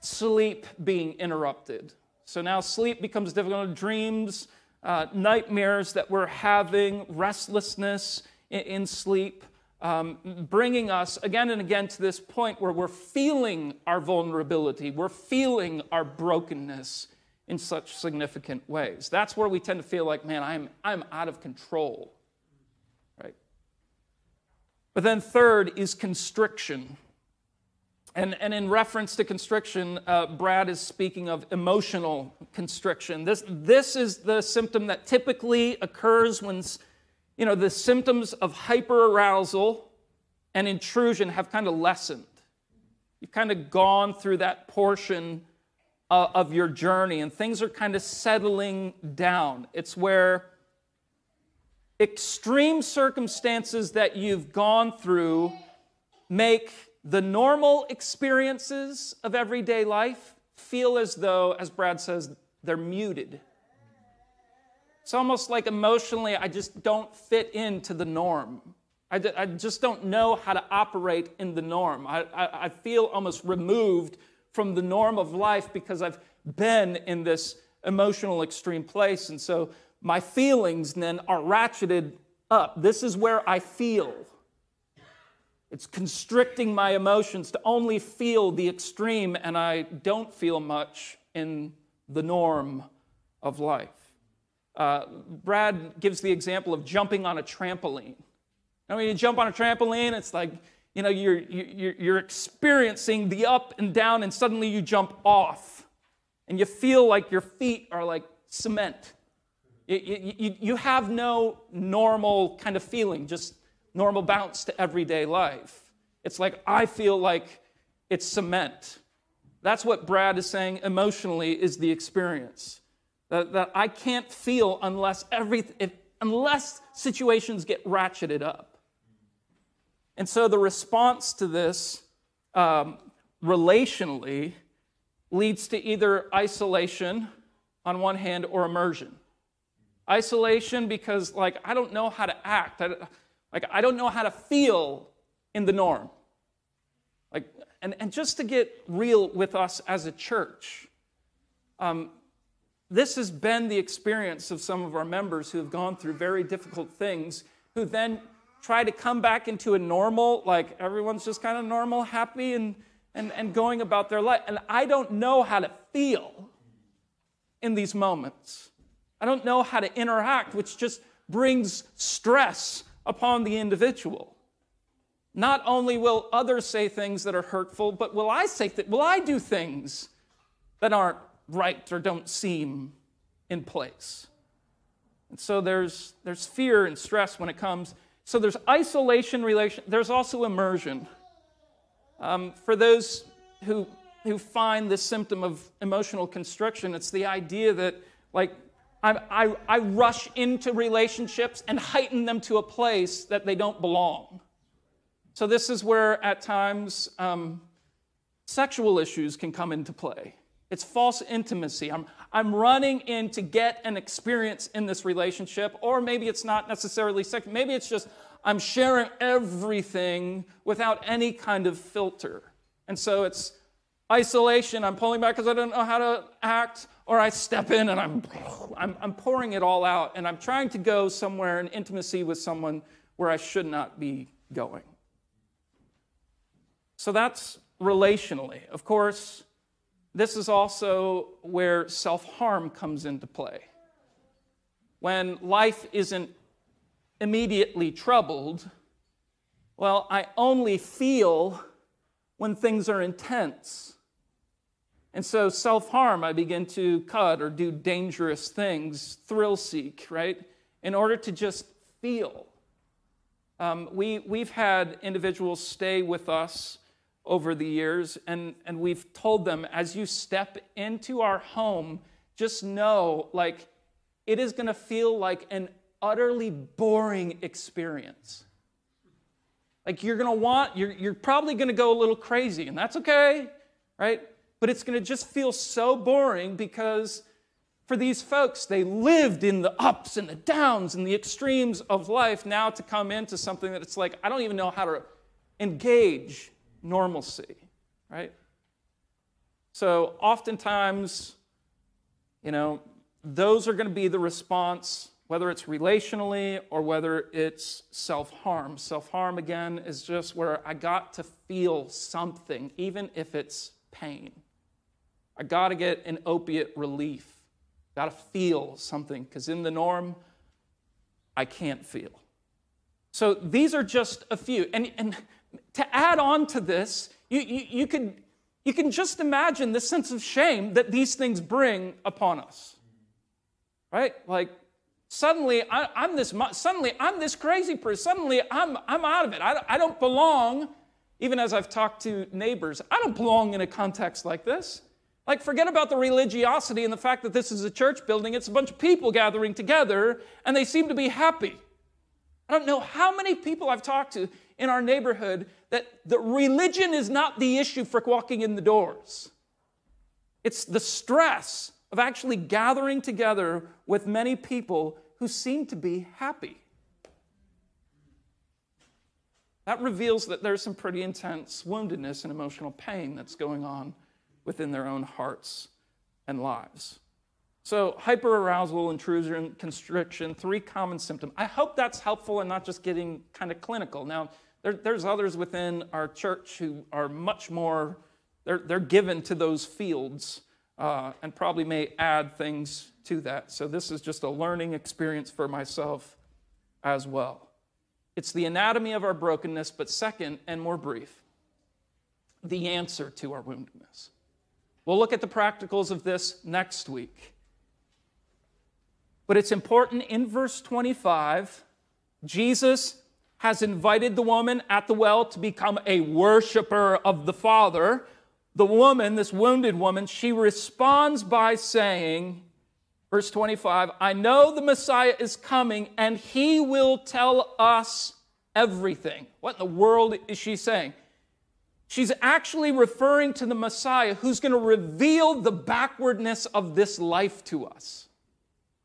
sleep being interrupted. So now sleep becomes difficult. Dreams, uh, nightmares that we're having, restlessness in, in sleep, um, bringing us again and again to this point where we're feeling our vulnerability, we're feeling our brokenness in such significant ways. That's where we tend to feel like, man, I'm, I'm out of control. Right? But then, third is constriction. And, and in reference to constriction, uh, Brad is speaking of emotional constriction. This, this is the symptom that typically occurs when you know, the symptoms of hyperarousal and intrusion have kind of lessened. You've kind of gone through that portion uh, of your journey and things are kind of settling down. It's where extreme circumstances that you've gone through make the normal experiences of everyday life feel as though, as Brad says, they're muted. It's almost like emotionally, I just don't fit into the norm. I, d- I just don't know how to operate in the norm. I, I, I feel almost removed from the norm of life because I've been in this emotional extreme place. And so my feelings then are ratcheted up. This is where I feel. It's constricting my emotions to only feel the extreme, and I don't feel much in the norm of life. Uh, Brad gives the example of jumping on a trampoline. Now, when you jump on a trampoline, it's like, you know, you're, you're, you're experiencing the up and down, and suddenly you jump off, and you feel like your feet are like cement. You, you, you have no normal kind of feeling, just normal bounce to everyday life. It's like, I feel like it's cement. That's what Brad is saying emotionally is the experience. That, that I can't feel unless, every, if, unless situations get ratcheted up. And so the response to this um, relationally leads to either isolation on one hand or immersion. Isolation because, like, I don't know how to act. I, like, I don't know how to feel in the norm. Like, and, and just to get real with us as a church, um, this has been the experience of some of our members who have gone through very difficult things, who then try to come back into a normal, like everyone's just kind of normal, happy, and, and, and going about their life. And I don't know how to feel in these moments. I don't know how to interact, which just brings stress upon the individual. Not only will others say things that are hurtful, but will I say th- will I do things that aren't right or don't seem in place? And so there's there's fear and stress when it comes. So there's isolation relation. There's also immersion. Um, for those who who find this symptom of emotional constriction, it's the idea that like I, I, I rush into relationships and heighten them to a place that they don't belong. So, this is where at times um, sexual issues can come into play. It's false intimacy. I'm, I'm running in to get an experience in this relationship, or maybe it's not necessarily sex. Maybe it's just I'm sharing everything without any kind of filter. And so it's isolation. I'm pulling back because I don't know how to act or I step in and I'm, I'm, I'm pouring it all out and I'm trying to go somewhere in intimacy with someone where I should not be going. So that's relationally. Of course, this is also where self harm comes into play. When life isn't immediately troubled, well, I only feel when things are intense. And so, self harm, I begin to cut or do dangerous things, thrill seek, right? In order to just feel. Um, we, we've had individuals stay with us over the years, and, and we've told them as you step into our home, just know like it is going to feel like an utterly boring experience. Like you're going to want, you're, you're probably going to go a little crazy, and that's okay, right? But it's going to just feel so boring because for these folks, they lived in the ups and the downs and the extremes of life. Now to come into something that it's like, I don't even know how to engage normalcy, right? So oftentimes, you know, those are going to be the response, whether it's relationally or whether it's self harm. Self harm, again, is just where I got to feel something, even if it's pain. I got to get an opiate relief. Got to feel something, because in the norm, I can't feel. So these are just a few. And, and to add on to this, you, you, you, could, you can just imagine the sense of shame that these things bring upon us. Right? Like, suddenly I, am this suddenly I'm this crazy person. Suddenly I'm, I'm out of it. I, I don't belong, even as I've talked to neighbors, I don't belong in a context like this. Like, forget about the religiosity and the fact that this is a church building. It's a bunch of people gathering together, and they seem to be happy. I don't know how many people I've talked to in our neighborhood that the religion is not the issue for walking in the doors. It's the stress of actually gathering together with many people who seem to be happy. That reveals that there's some pretty intense woundedness and emotional pain that's going on within their own hearts and lives. So, hyperarousal, intrusion, constriction, three common symptoms. I hope that's helpful and not just getting kind of clinical. Now, there, there's others within our church who are much more, they're, they're given to those fields uh, and probably may add things to that. So, this is just a learning experience for myself as well. It's the anatomy of our brokenness, but second and more brief, the answer to our woundedness. We'll look at the practicals of this next week. But it's important in verse 25, Jesus has invited the woman at the well to become a worshiper of the Father. The woman, this wounded woman, she responds by saying, verse 25, I know the Messiah is coming and he will tell us everything. What in the world is she saying? She's actually referring to the Messiah who's going to reveal the backwardness of this life to us.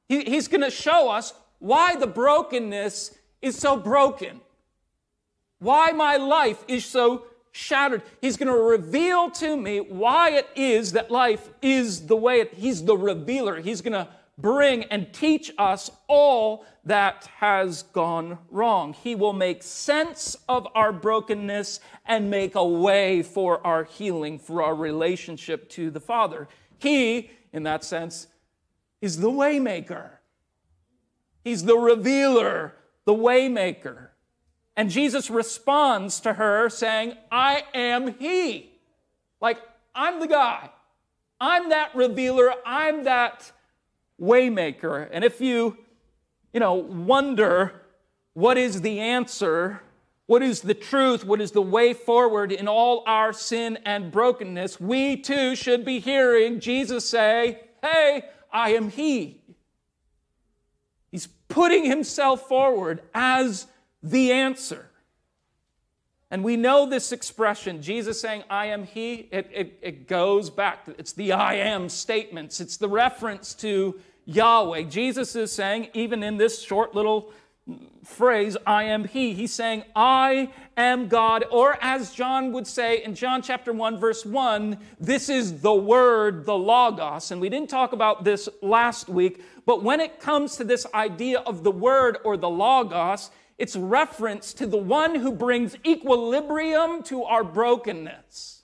He, he's going to show us why the brokenness is so broken, why my life is so shattered. He's going to reveal to me why it is that life is the way it, he's the revealer. He's going to bring and teach us all that has gone wrong. He will make sense of our brokenness and make a way for our healing, for our relationship to the Father. He, in that sense, is the waymaker. He's the revealer, the waymaker. And Jesus responds to her saying, I am he. Like, I'm the guy. I'm that revealer. I'm that waymaker. And if you, you know, wonder what is the answer, what is the truth, what is the way forward in all our sin and brokenness, we too should be hearing Jesus say, Hey, I am He. He's putting Himself forward as the answer. And we know this expression, Jesus saying, I am He, it, it, it, goes back. It's the I am statements, it's the reference to Yahweh. Jesus is saying, even in this short little phrase, I am He, he's saying, I am God. Or as John would say in John chapter 1, verse 1, this is the Word, the Logos. And we didn't talk about this last week, but when it comes to this idea of the Word or the Logos, it's reference to the one who brings equilibrium to our brokenness.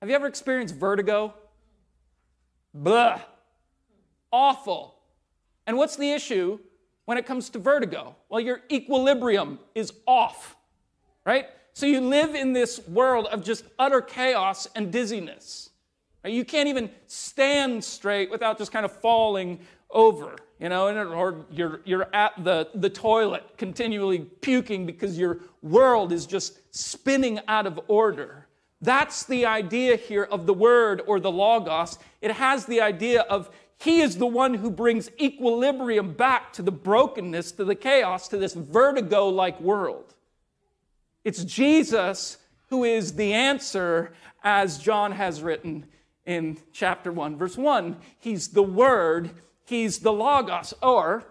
Have you ever experienced vertigo? Blah awful. And what's the issue when it comes to vertigo? Well, your equilibrium is off, right? So you live in this world of just utter chaos and dizziness. Right? You can't even stand straight without just kind of falling over, you know, or you're, you're at the, the toilet continually puking because your world is just spinning out of order. That's the idea here of the word or the logos. It has the idea of he is the one who brings equilibrium back to the brokenness, to the chaos, to this vertigo like world. It's Jesus who is the answer, as John has written in chapter 1, verse 1. He's the Word, He's the Logos. Or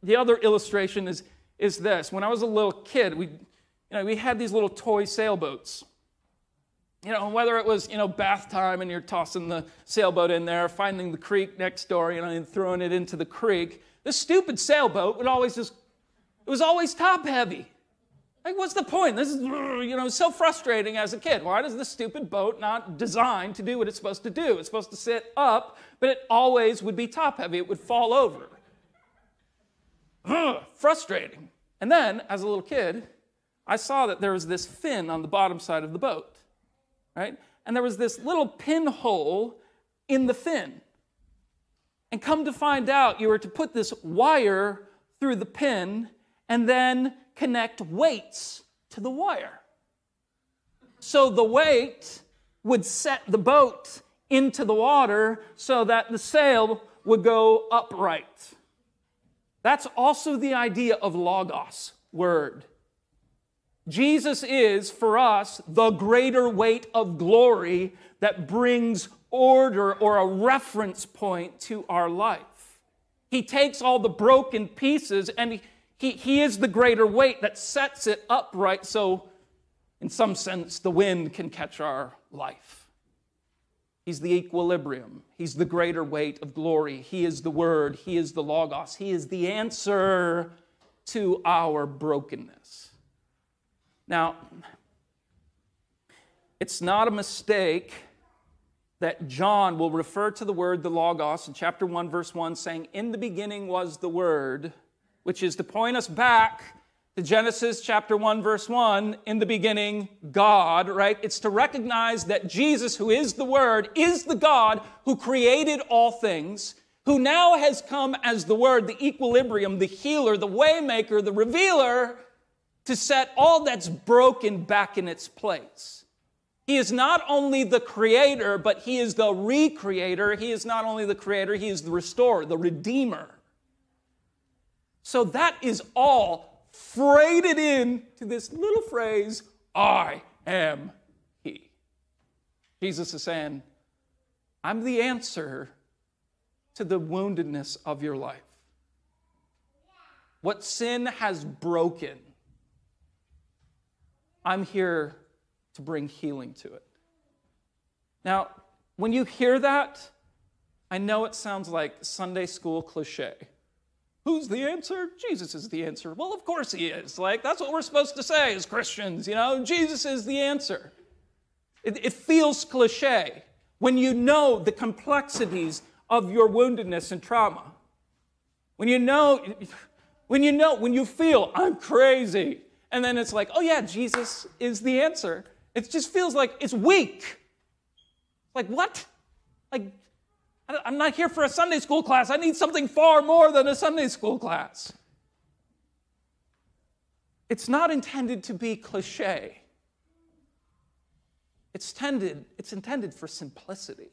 the other illustration is, is this. When I was a little kid, we, you know, we had these little toy sailboats. You know, whether it was, you know, bath time and you're tossing the sailboat in there, finding the creek next door, you know, and throwing it into the creek, this stupid sailboat would always just, it was always top heavy. Like, what's the point? This is, you know, so frustrating as a kid. Why does this stupid boat not designed to do what it's supposed to do? It's supposed to sit up, but it always would be top heavy. It would fall over. Ugh, frustrating. And then, as a little kid, I saw that there was this fin on the bottom side of the boat, right? And there was this little pinhole in the fin. And come to find out, you were to put this wire through the pin and then connect weights to the wire. So the weight would set the boat into the water so that the sail would go upright. That's also the idea of logos, word. Jesus is, for us, the greater weight of glory that brings order or a reference point to our life. He takes all the broken pieces and he he, he is the greater weight that sets it upright so, in some sense, the wind can catch our life. He's the equilibrium. He's the greater weight of glory. He is the Word. He is the Logos. He is the answer to our brokenness. Now, it's not a mistake that John will refer to the word the Logos in chapter 1, verse 1, saying, In the beginning was the Word which is to point us back to Genesis chapter 1, verse 1, in the beginning, God, right? It's to recognize that Jesus, who is the Word, is the God who created all things, who now has come as the Word, the equilibrium, the healer, the waymaker, the revealer, to set all that's broken back in its place. He is not only the creator, but he is the recreator. He is not only the creator, he is the restorer, the redeemer. So that is all freighted in to this little phrase, I am He. Jesus is saying, I'm the answer to the woundedness of your life. What sin has broken, I'm here to bring healing to it. Now, when you hear that, I know it sounds like Sunday school cliche. Who's the answer? Jesus is the answer. Well, of course he is. Like, that's what we're supposed to say as Christians, you know? Jesus is the answer. It, it feels cliche when you know the complexities of your woundedness and trauma. When you know, when you know, when you feel, I'm crazy. And then it's like, oh yeah, Jesus is the answer. It just feels like it's weak. Like, what? Like, I'm not here for a Sunday school class. I need something far more than a Sunday school class. It's not intended to be cliche. It's, tended, it's intended for simplicity.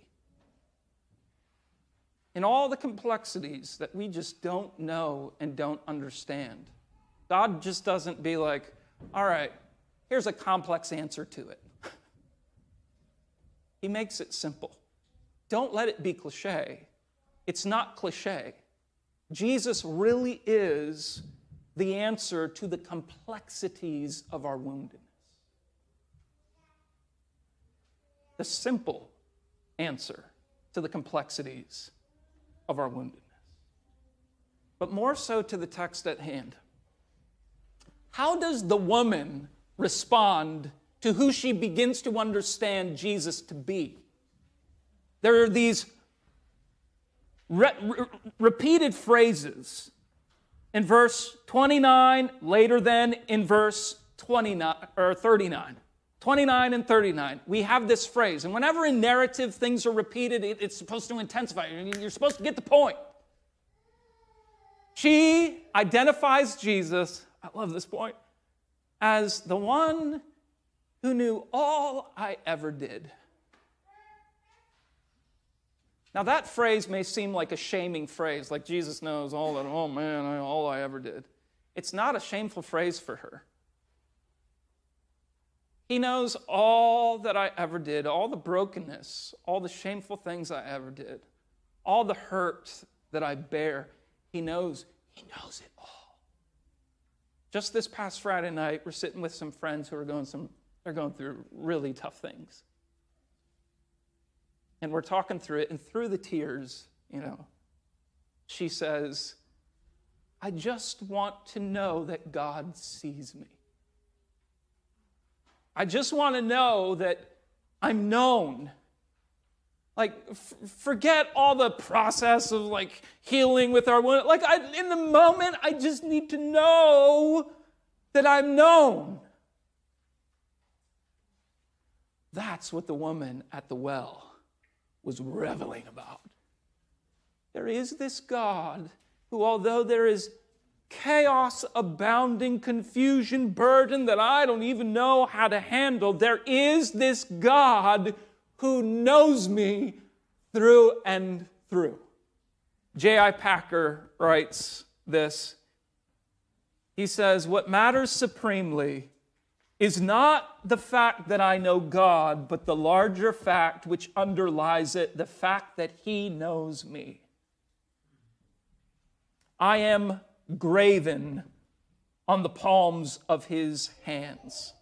In all the complexities that we just don't know and don't understand, God just doesn't be like, all right, here's a complex answer to it. he makes it simple. Don't let it be cliche. It's not cliche. Jesus really is the answer to the complexities of our woundedness. The simple answer to the complexities of our woundedness. But more so to the text at hand. How does the woman respond to who she begins to understand Jesus to be? There are these re- re- repeated phrases in verse 29, later then in verse 29 or 39. 29 and 39, we have this phrase. And whenever in narrative things are repeated, it, it's supposed to intensify. You're supposed to get the point. She identifies Jesus, I love this point, as the one who knew all I ever did. Now, that phrase may seem like a shaming phrase, like Jesus knows all that, oh man, all I ever did. It's not a shameful phrase for her. He knows all that I ever did, all the brokenness, all the shameful things I ever did, all the hurt that I bear. He knows, He knows it all. Just this past Friday night, we're sitting with some friends who are going some they're going through really tough things. And we're talking through it, and through the tears, you know, she says, I just want to know that God sees me. I just want to know that I'm known. Like, f- forget all the process of like healing with our wound. Like, I, in the moment, I just need to know that I'm known. That's what the woman at the well was reveling about. There is this God who, although there is chaos abounding, confusion, burden that I don't even know how to handle, there is this God who knows me through and through. J.I. Packer writes this. He says, What matters supremely is not the fact that I know God, but the larger fact which underlies it the fact that He knows me. I am graven on the palms of His hands.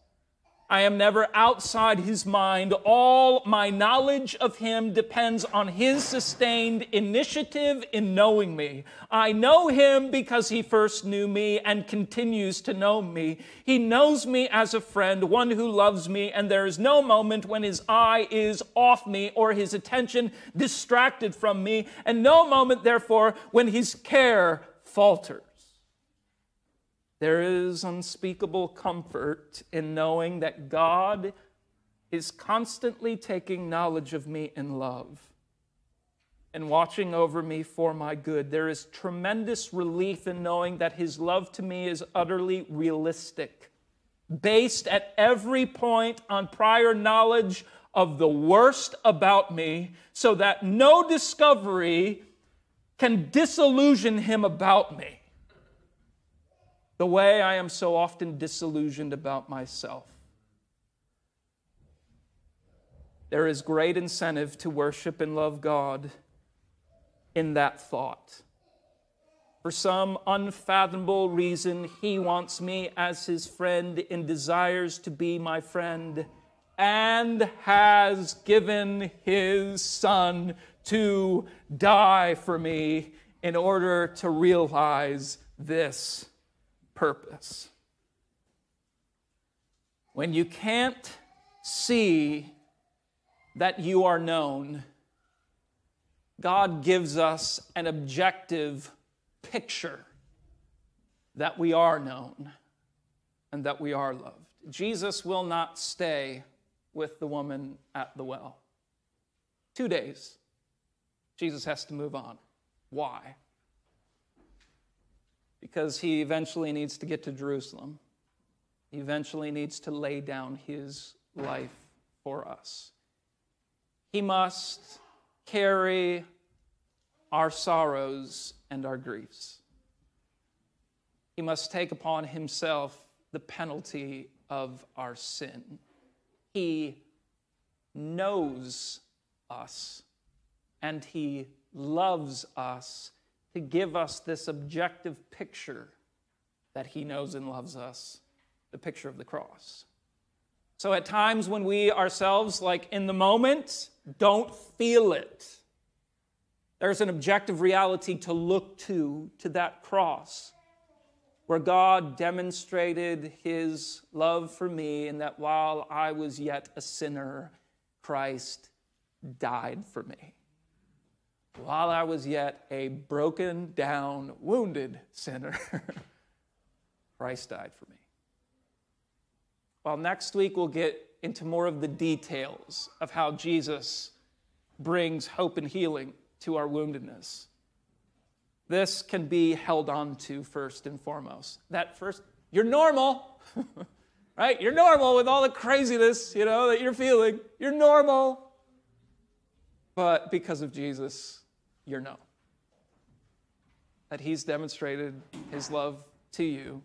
I am never outside his mind. All my knowledge of him depends on his sustained initiative in knowing me. I know him because he first knew me and continues to know me. He knows me as a friend, one who loves me, and there is no moment when his eye is off me or his attention distracted from me, and no moment, therefore, when his care falters. There is unspeakable comfort in knowing that God is constantly taking knowledge of me in love and watching over me for my good. There is tremendous relief in knowing that His love to me is utterly realistic, based at every point on prior knowledge of the worst about me, so that no discovery can disillusion Him about me the way I am so often disillusioned about myself. There is great incentive to worship and love God in that thought. For some unfathomable reason, He wants me as His friend and desires to be my friend and has given His Son to die for me in order to realize this purpose. When you can't see that you are known, God gives us an objective picture that we are known and that we are loved. Jesus will not stay with the woman at the well. Two days. Jesus has to move on. Why? Because he eventually needs to get to Jerusalem. He eventually needs to lay down his life for us. He must carry our sorrows and our griefs. He must take upon himself the penalty of our sin. He knows us and he loves us to give us this objective picture that he knows and loves us, the picture of the cross. So at times when we ourselves, like in the moment, don't feel it, there's an objective reality to look to, to that cross, where God demonstrated his love for me, and that while I was yet a sinner, Christ died for me. While I was yet a broken down, wounded sinner, Christ died for me. Well, next week we'll get into more of the details of how Jesus brings hope and healing to our woundedness. This can be held on to first and foremost. That first, you're normal, right? You're normal with all the craziness, you know, that you're feeling. You're normal. But because of Jesus, you're known. That he's demonstrated his love to you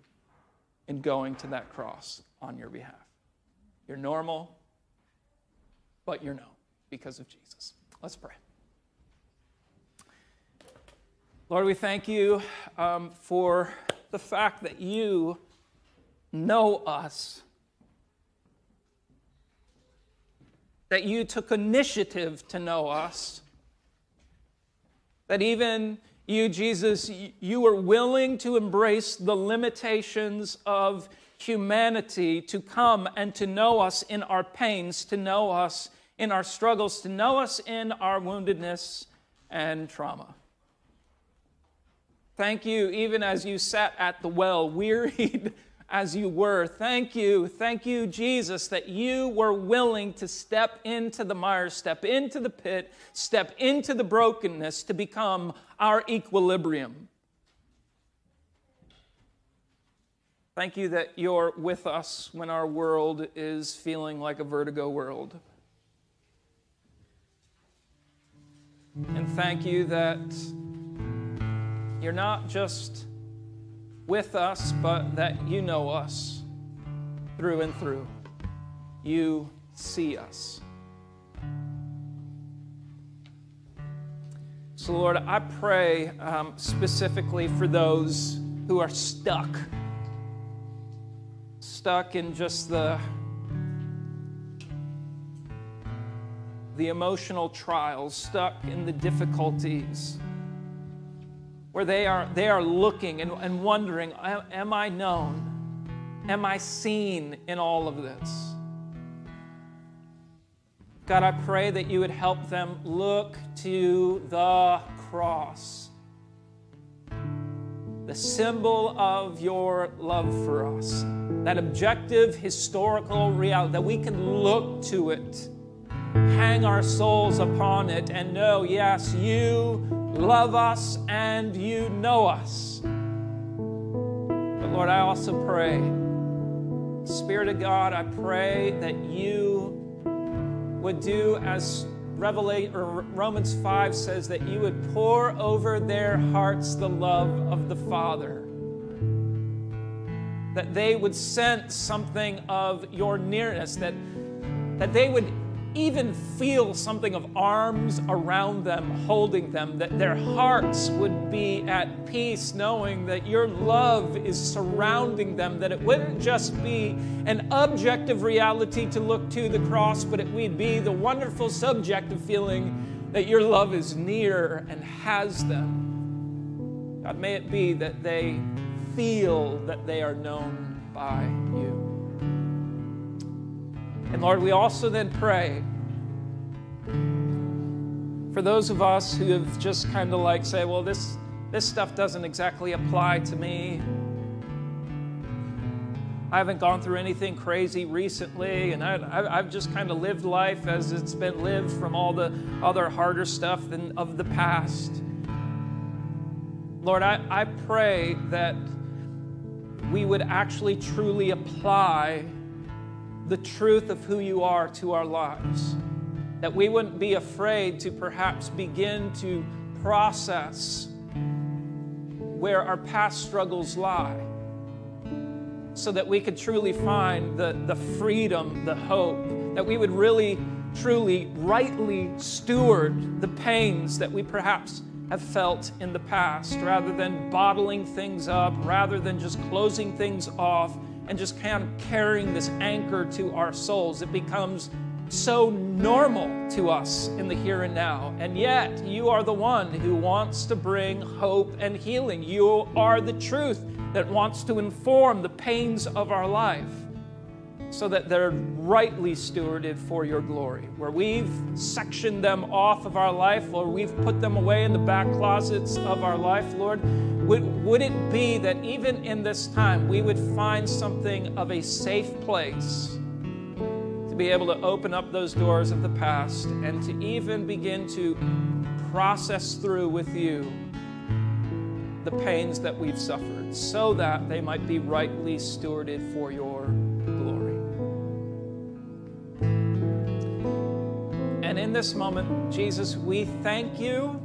in going to that cross on your behalf. You're normal, but you're known because of Jesus. Let's pray. Lord, we thank you um, for the fact that you know us, that you took initiative to know us, that even you, Jesus, you were willing to embrace the limitations of humanity to come and to know us in our pains, to know us in our struggles, to know us in our woundedness and trauma. Thank you, even as you sat at the well, wearied as you were. Thank you, thank you, Jesus, that you were willing to step into the mire, step into the pit, step into the brokenness to become our equilibrium. Thank you that you're with us when our world is feeling like a vertigo world. And thank you that you're not just with us, but that you know us through and through. You see us. So, Lord, I pray um, specifically for those who are stuck stuck in just the the emotional trials, stuck in the difficulties, where they are, they are looking and, and wondering Am I known? Am I seen in all of this? God, I pray that you would help them look to the cross the symbol of your love for us, that objective historical reality, that we can look to it, hang our souls upon it, and know, yes, you love us and you know us. But Lord, I also pray, Spirit of God, I pray that you would do as Revelation or Romans 5 says that you would pour over their hearts the love of the Father. That they would sense something of your nearness, that, that they would even feel something of arms around them, holding them, that their hearts would be at peace, knowing that your love is surrounding them, that it wouldn't just be an objective reality to look to the cross, but it would be the wonderful subjective feeling that your love is near and has them. God, may it be that they feel that they are known by you. And Lord, we also then pray for those of us who have just kind of like say, well, this, this stuff doesn't exactly apply to me. I haven't gone through anything crazy recently, and I, have just kind of lived life as it's been lived from all the other harder stuff than of the past. Lord, I, I pray that we would actually truly apply the truth of who you are to our lives. That we wouldn't be afraid to perhaps begin to process where our past struggles lie so that we could truly find the, the freedom, the hope, that we would really, truly, rightly steward the pains that we perhaps have felt in the past rather than bottling things up, rather than just closing things off and just kind of carrying this anchor to our souls. It becomes so normal to us in the here and now. And yet, you are the one who wants to bring hope and healing. You are the truth that wants to inform the pains of our life so that they're rightly stewarded for your glory. Where we've sectioned them off of our life or we've put them away in the back closets of our life, Lord, would, would it be that even in this time we would find something of a safe place to be able to open up those doors of the past and to even begin to process through with you the pains that we've suffered so that they might be rightly stewarded for your in this moment, Jesus, we thank you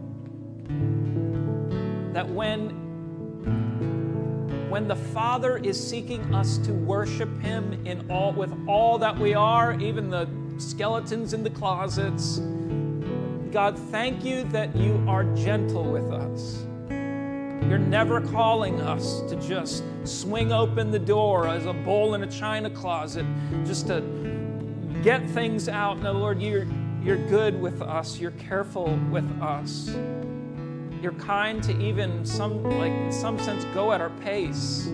that when when the Father is seeking us to worship Him in all, with all that we are, even the skeletons in the closets, God, thank you that you are gentle with us. You're never calling us to just swing open the door as a bowl in a china closet, just to get things out. No, Lord, you're, you're good with us. You're careful with us. You're kind to even some, like in some sense, go at our pace.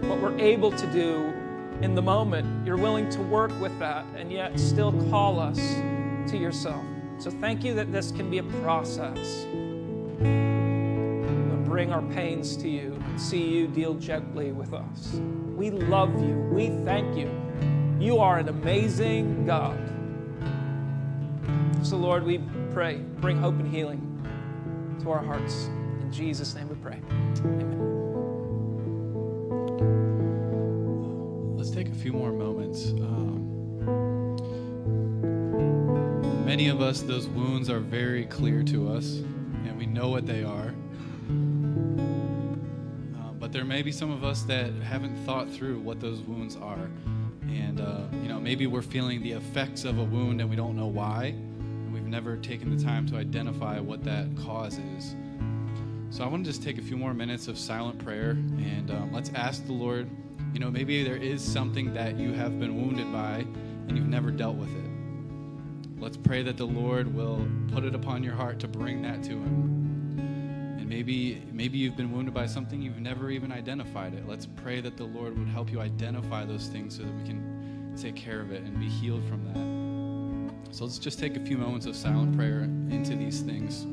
What we're able to do in the moment, you're willing to work with that and yet still call us to yourself. So thank you that this can be a process. But bring our pains to you and see you deal gently with us. We love you. We thank you. You are an amazing God. So, Lord, we pray, bring hope and healing to our hearts. In Jesus' name we pray. Amen. Let's take a few more moments. Um, many of us, those wounds are very clear to us, and we know what they are. Uh, but there may be some of us that haven't thought through what those wounds are. And, uh, you know, maybe we're feeling the effects of a wound and we don't know why never taken the time to identify what that cause is. So I want to just take a few more minutes of silent prayer and um, let's ask the Lord, you know, maybe there is something that you have been wounded by and you've never dealt with it. Let's pray that the Lord will put it upon your heart to bring that to Him. And maybe, maybe you've been wounded by something you've never even identified it. Let's pray that the Lord would help you identify those things so that we can take care of it and be healed from that. So let's just take a few moments of silent prayer into these things.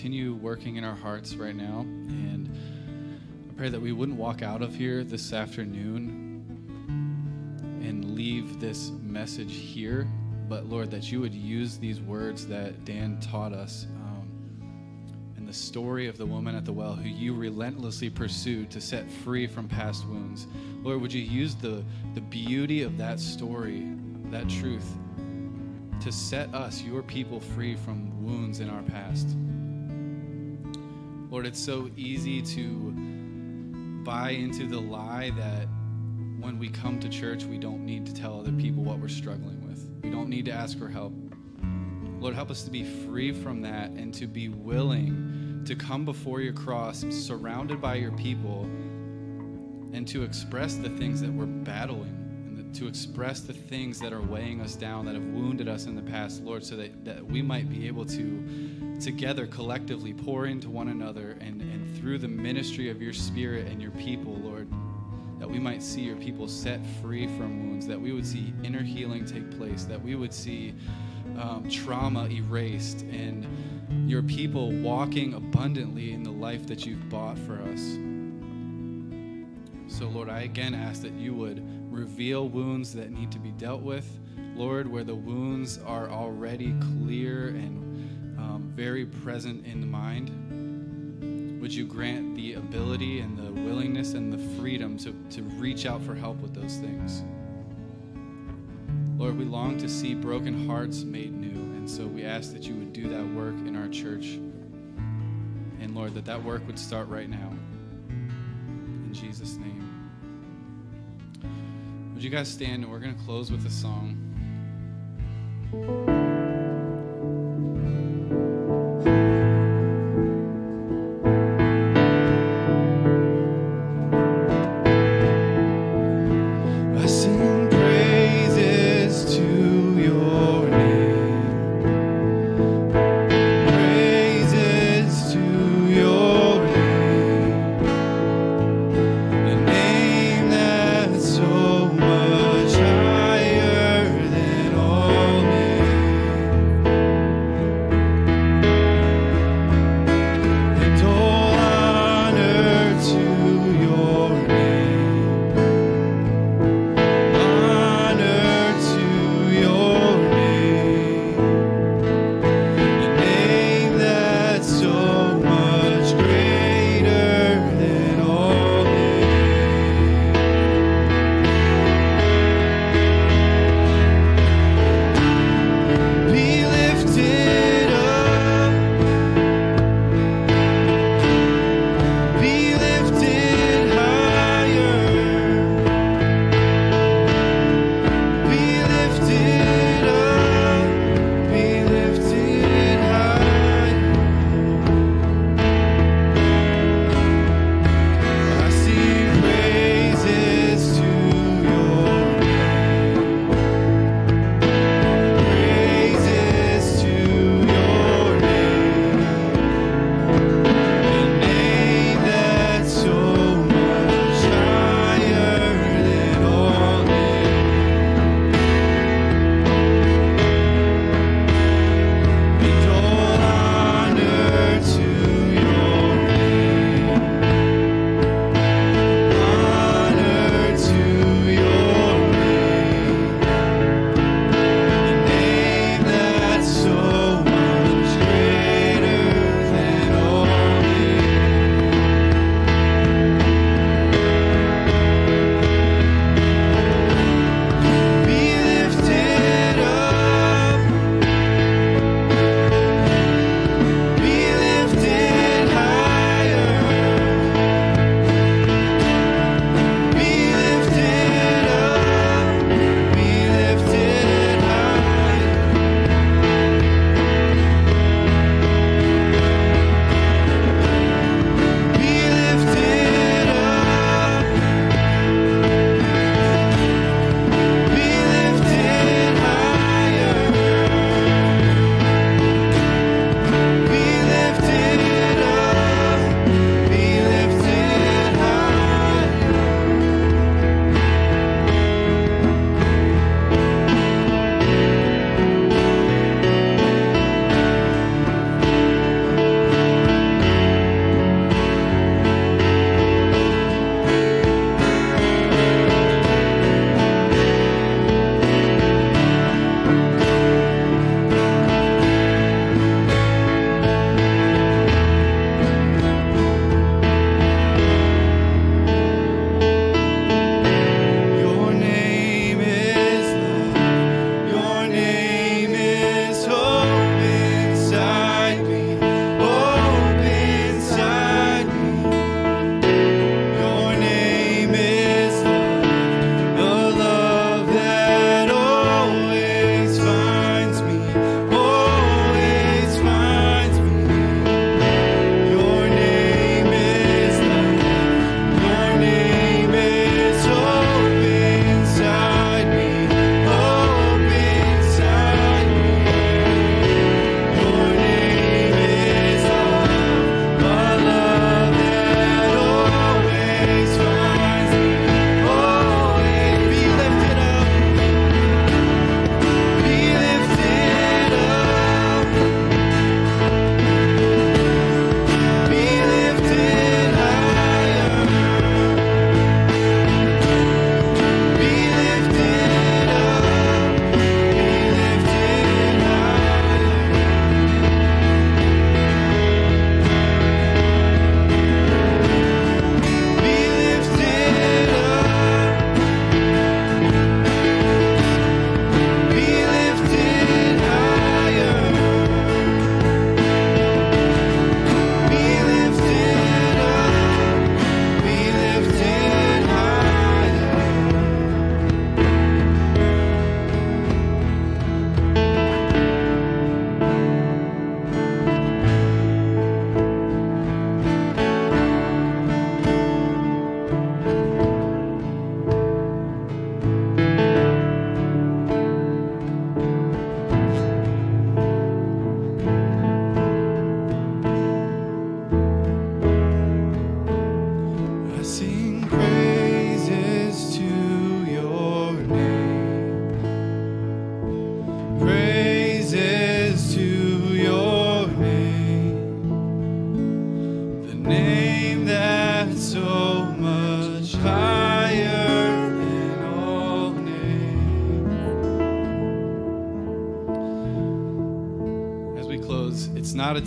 Continue working in our hearts right now. And I pray that we wouldn't walk out of here this afternoon and leave this message here, but Lord, that you would use these words that Dan taught us um, and the story of the woman at the well who you relentlessly pursued to set free from past wounds. Lord, would you use the, the beauty of that story, that truth, to set us, your people, free from wounds in our past? Lord, it's so easy to buy into the lie that when we come to church, we don't need to tell other people what we're struggling with. We don't need to ask for help. Lord, help us to be free from that and to be willing to come before your cross, surrounded by your people, and to express the things that we're battling and to express the things that are weighing us down, that have wounded us in the past, Lord, so that, that we might be able to together collectively pour into one another and, and through the ministry of your spirit and your people, Lord, that we might see your people set free from wounds, that we would see inner healing take place, that we would see um, trauma erased, and your people walking abundantly in the life that you've bought for us. So, Lord, I again ask that you would reveal wounds that need to be dealt with. Lord, where the wounds are already clear and Um, very present in the mind. would you grant the ability and the willingness and the freedom to, to reach out for help with those things? Lord, we long to see broken hearts made new. And so we ask that you would do that work in our church. And Lord, that that work would start right now. In Jesus' name. Would you guys stand and we're going to close with a song.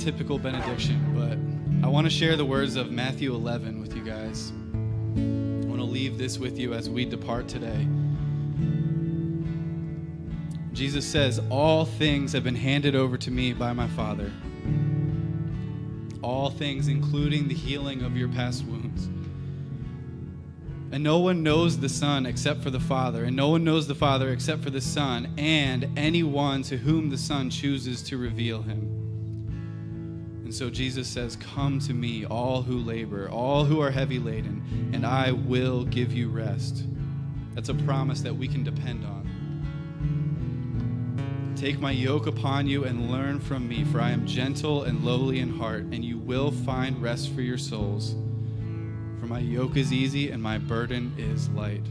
Typical benediction, but I want to share the words of Matthew 11 with you guys. I want to leave this with you as we depart today. Jesus says, All things have been handed over to me by my Father. All things, including the healing of your past wounds. And no one knows the Son except for the Father, and no one knows the Father except for the Son, and anyone to whom the Son chooses to reveal him. And so Jesus says, Come to me, all who labor, all who are heavy laden, and I will give you rest. That's a promise that we can depend on. Take my yoke upon you and learn from me, for I am gentle and lowly in heart, and you will find rest for your souls. For my yoke is easy and my burden is light.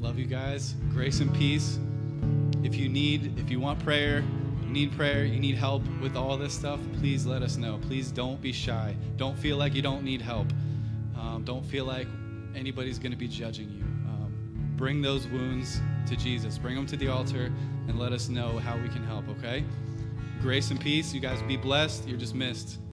Love you guys. Grace and peace. If you need, if you want prayer, you need prayer, you need help with all this stuff, please let us know. Please don't be shy. Don't feel like you don't need help. Um, don't feel like anybody's going to be judging you. Um, bring those wounds to Jesus. Bring them to the altar and let us know how we can help, okay? Grace and peace. You guys be blessed. You're dismissed.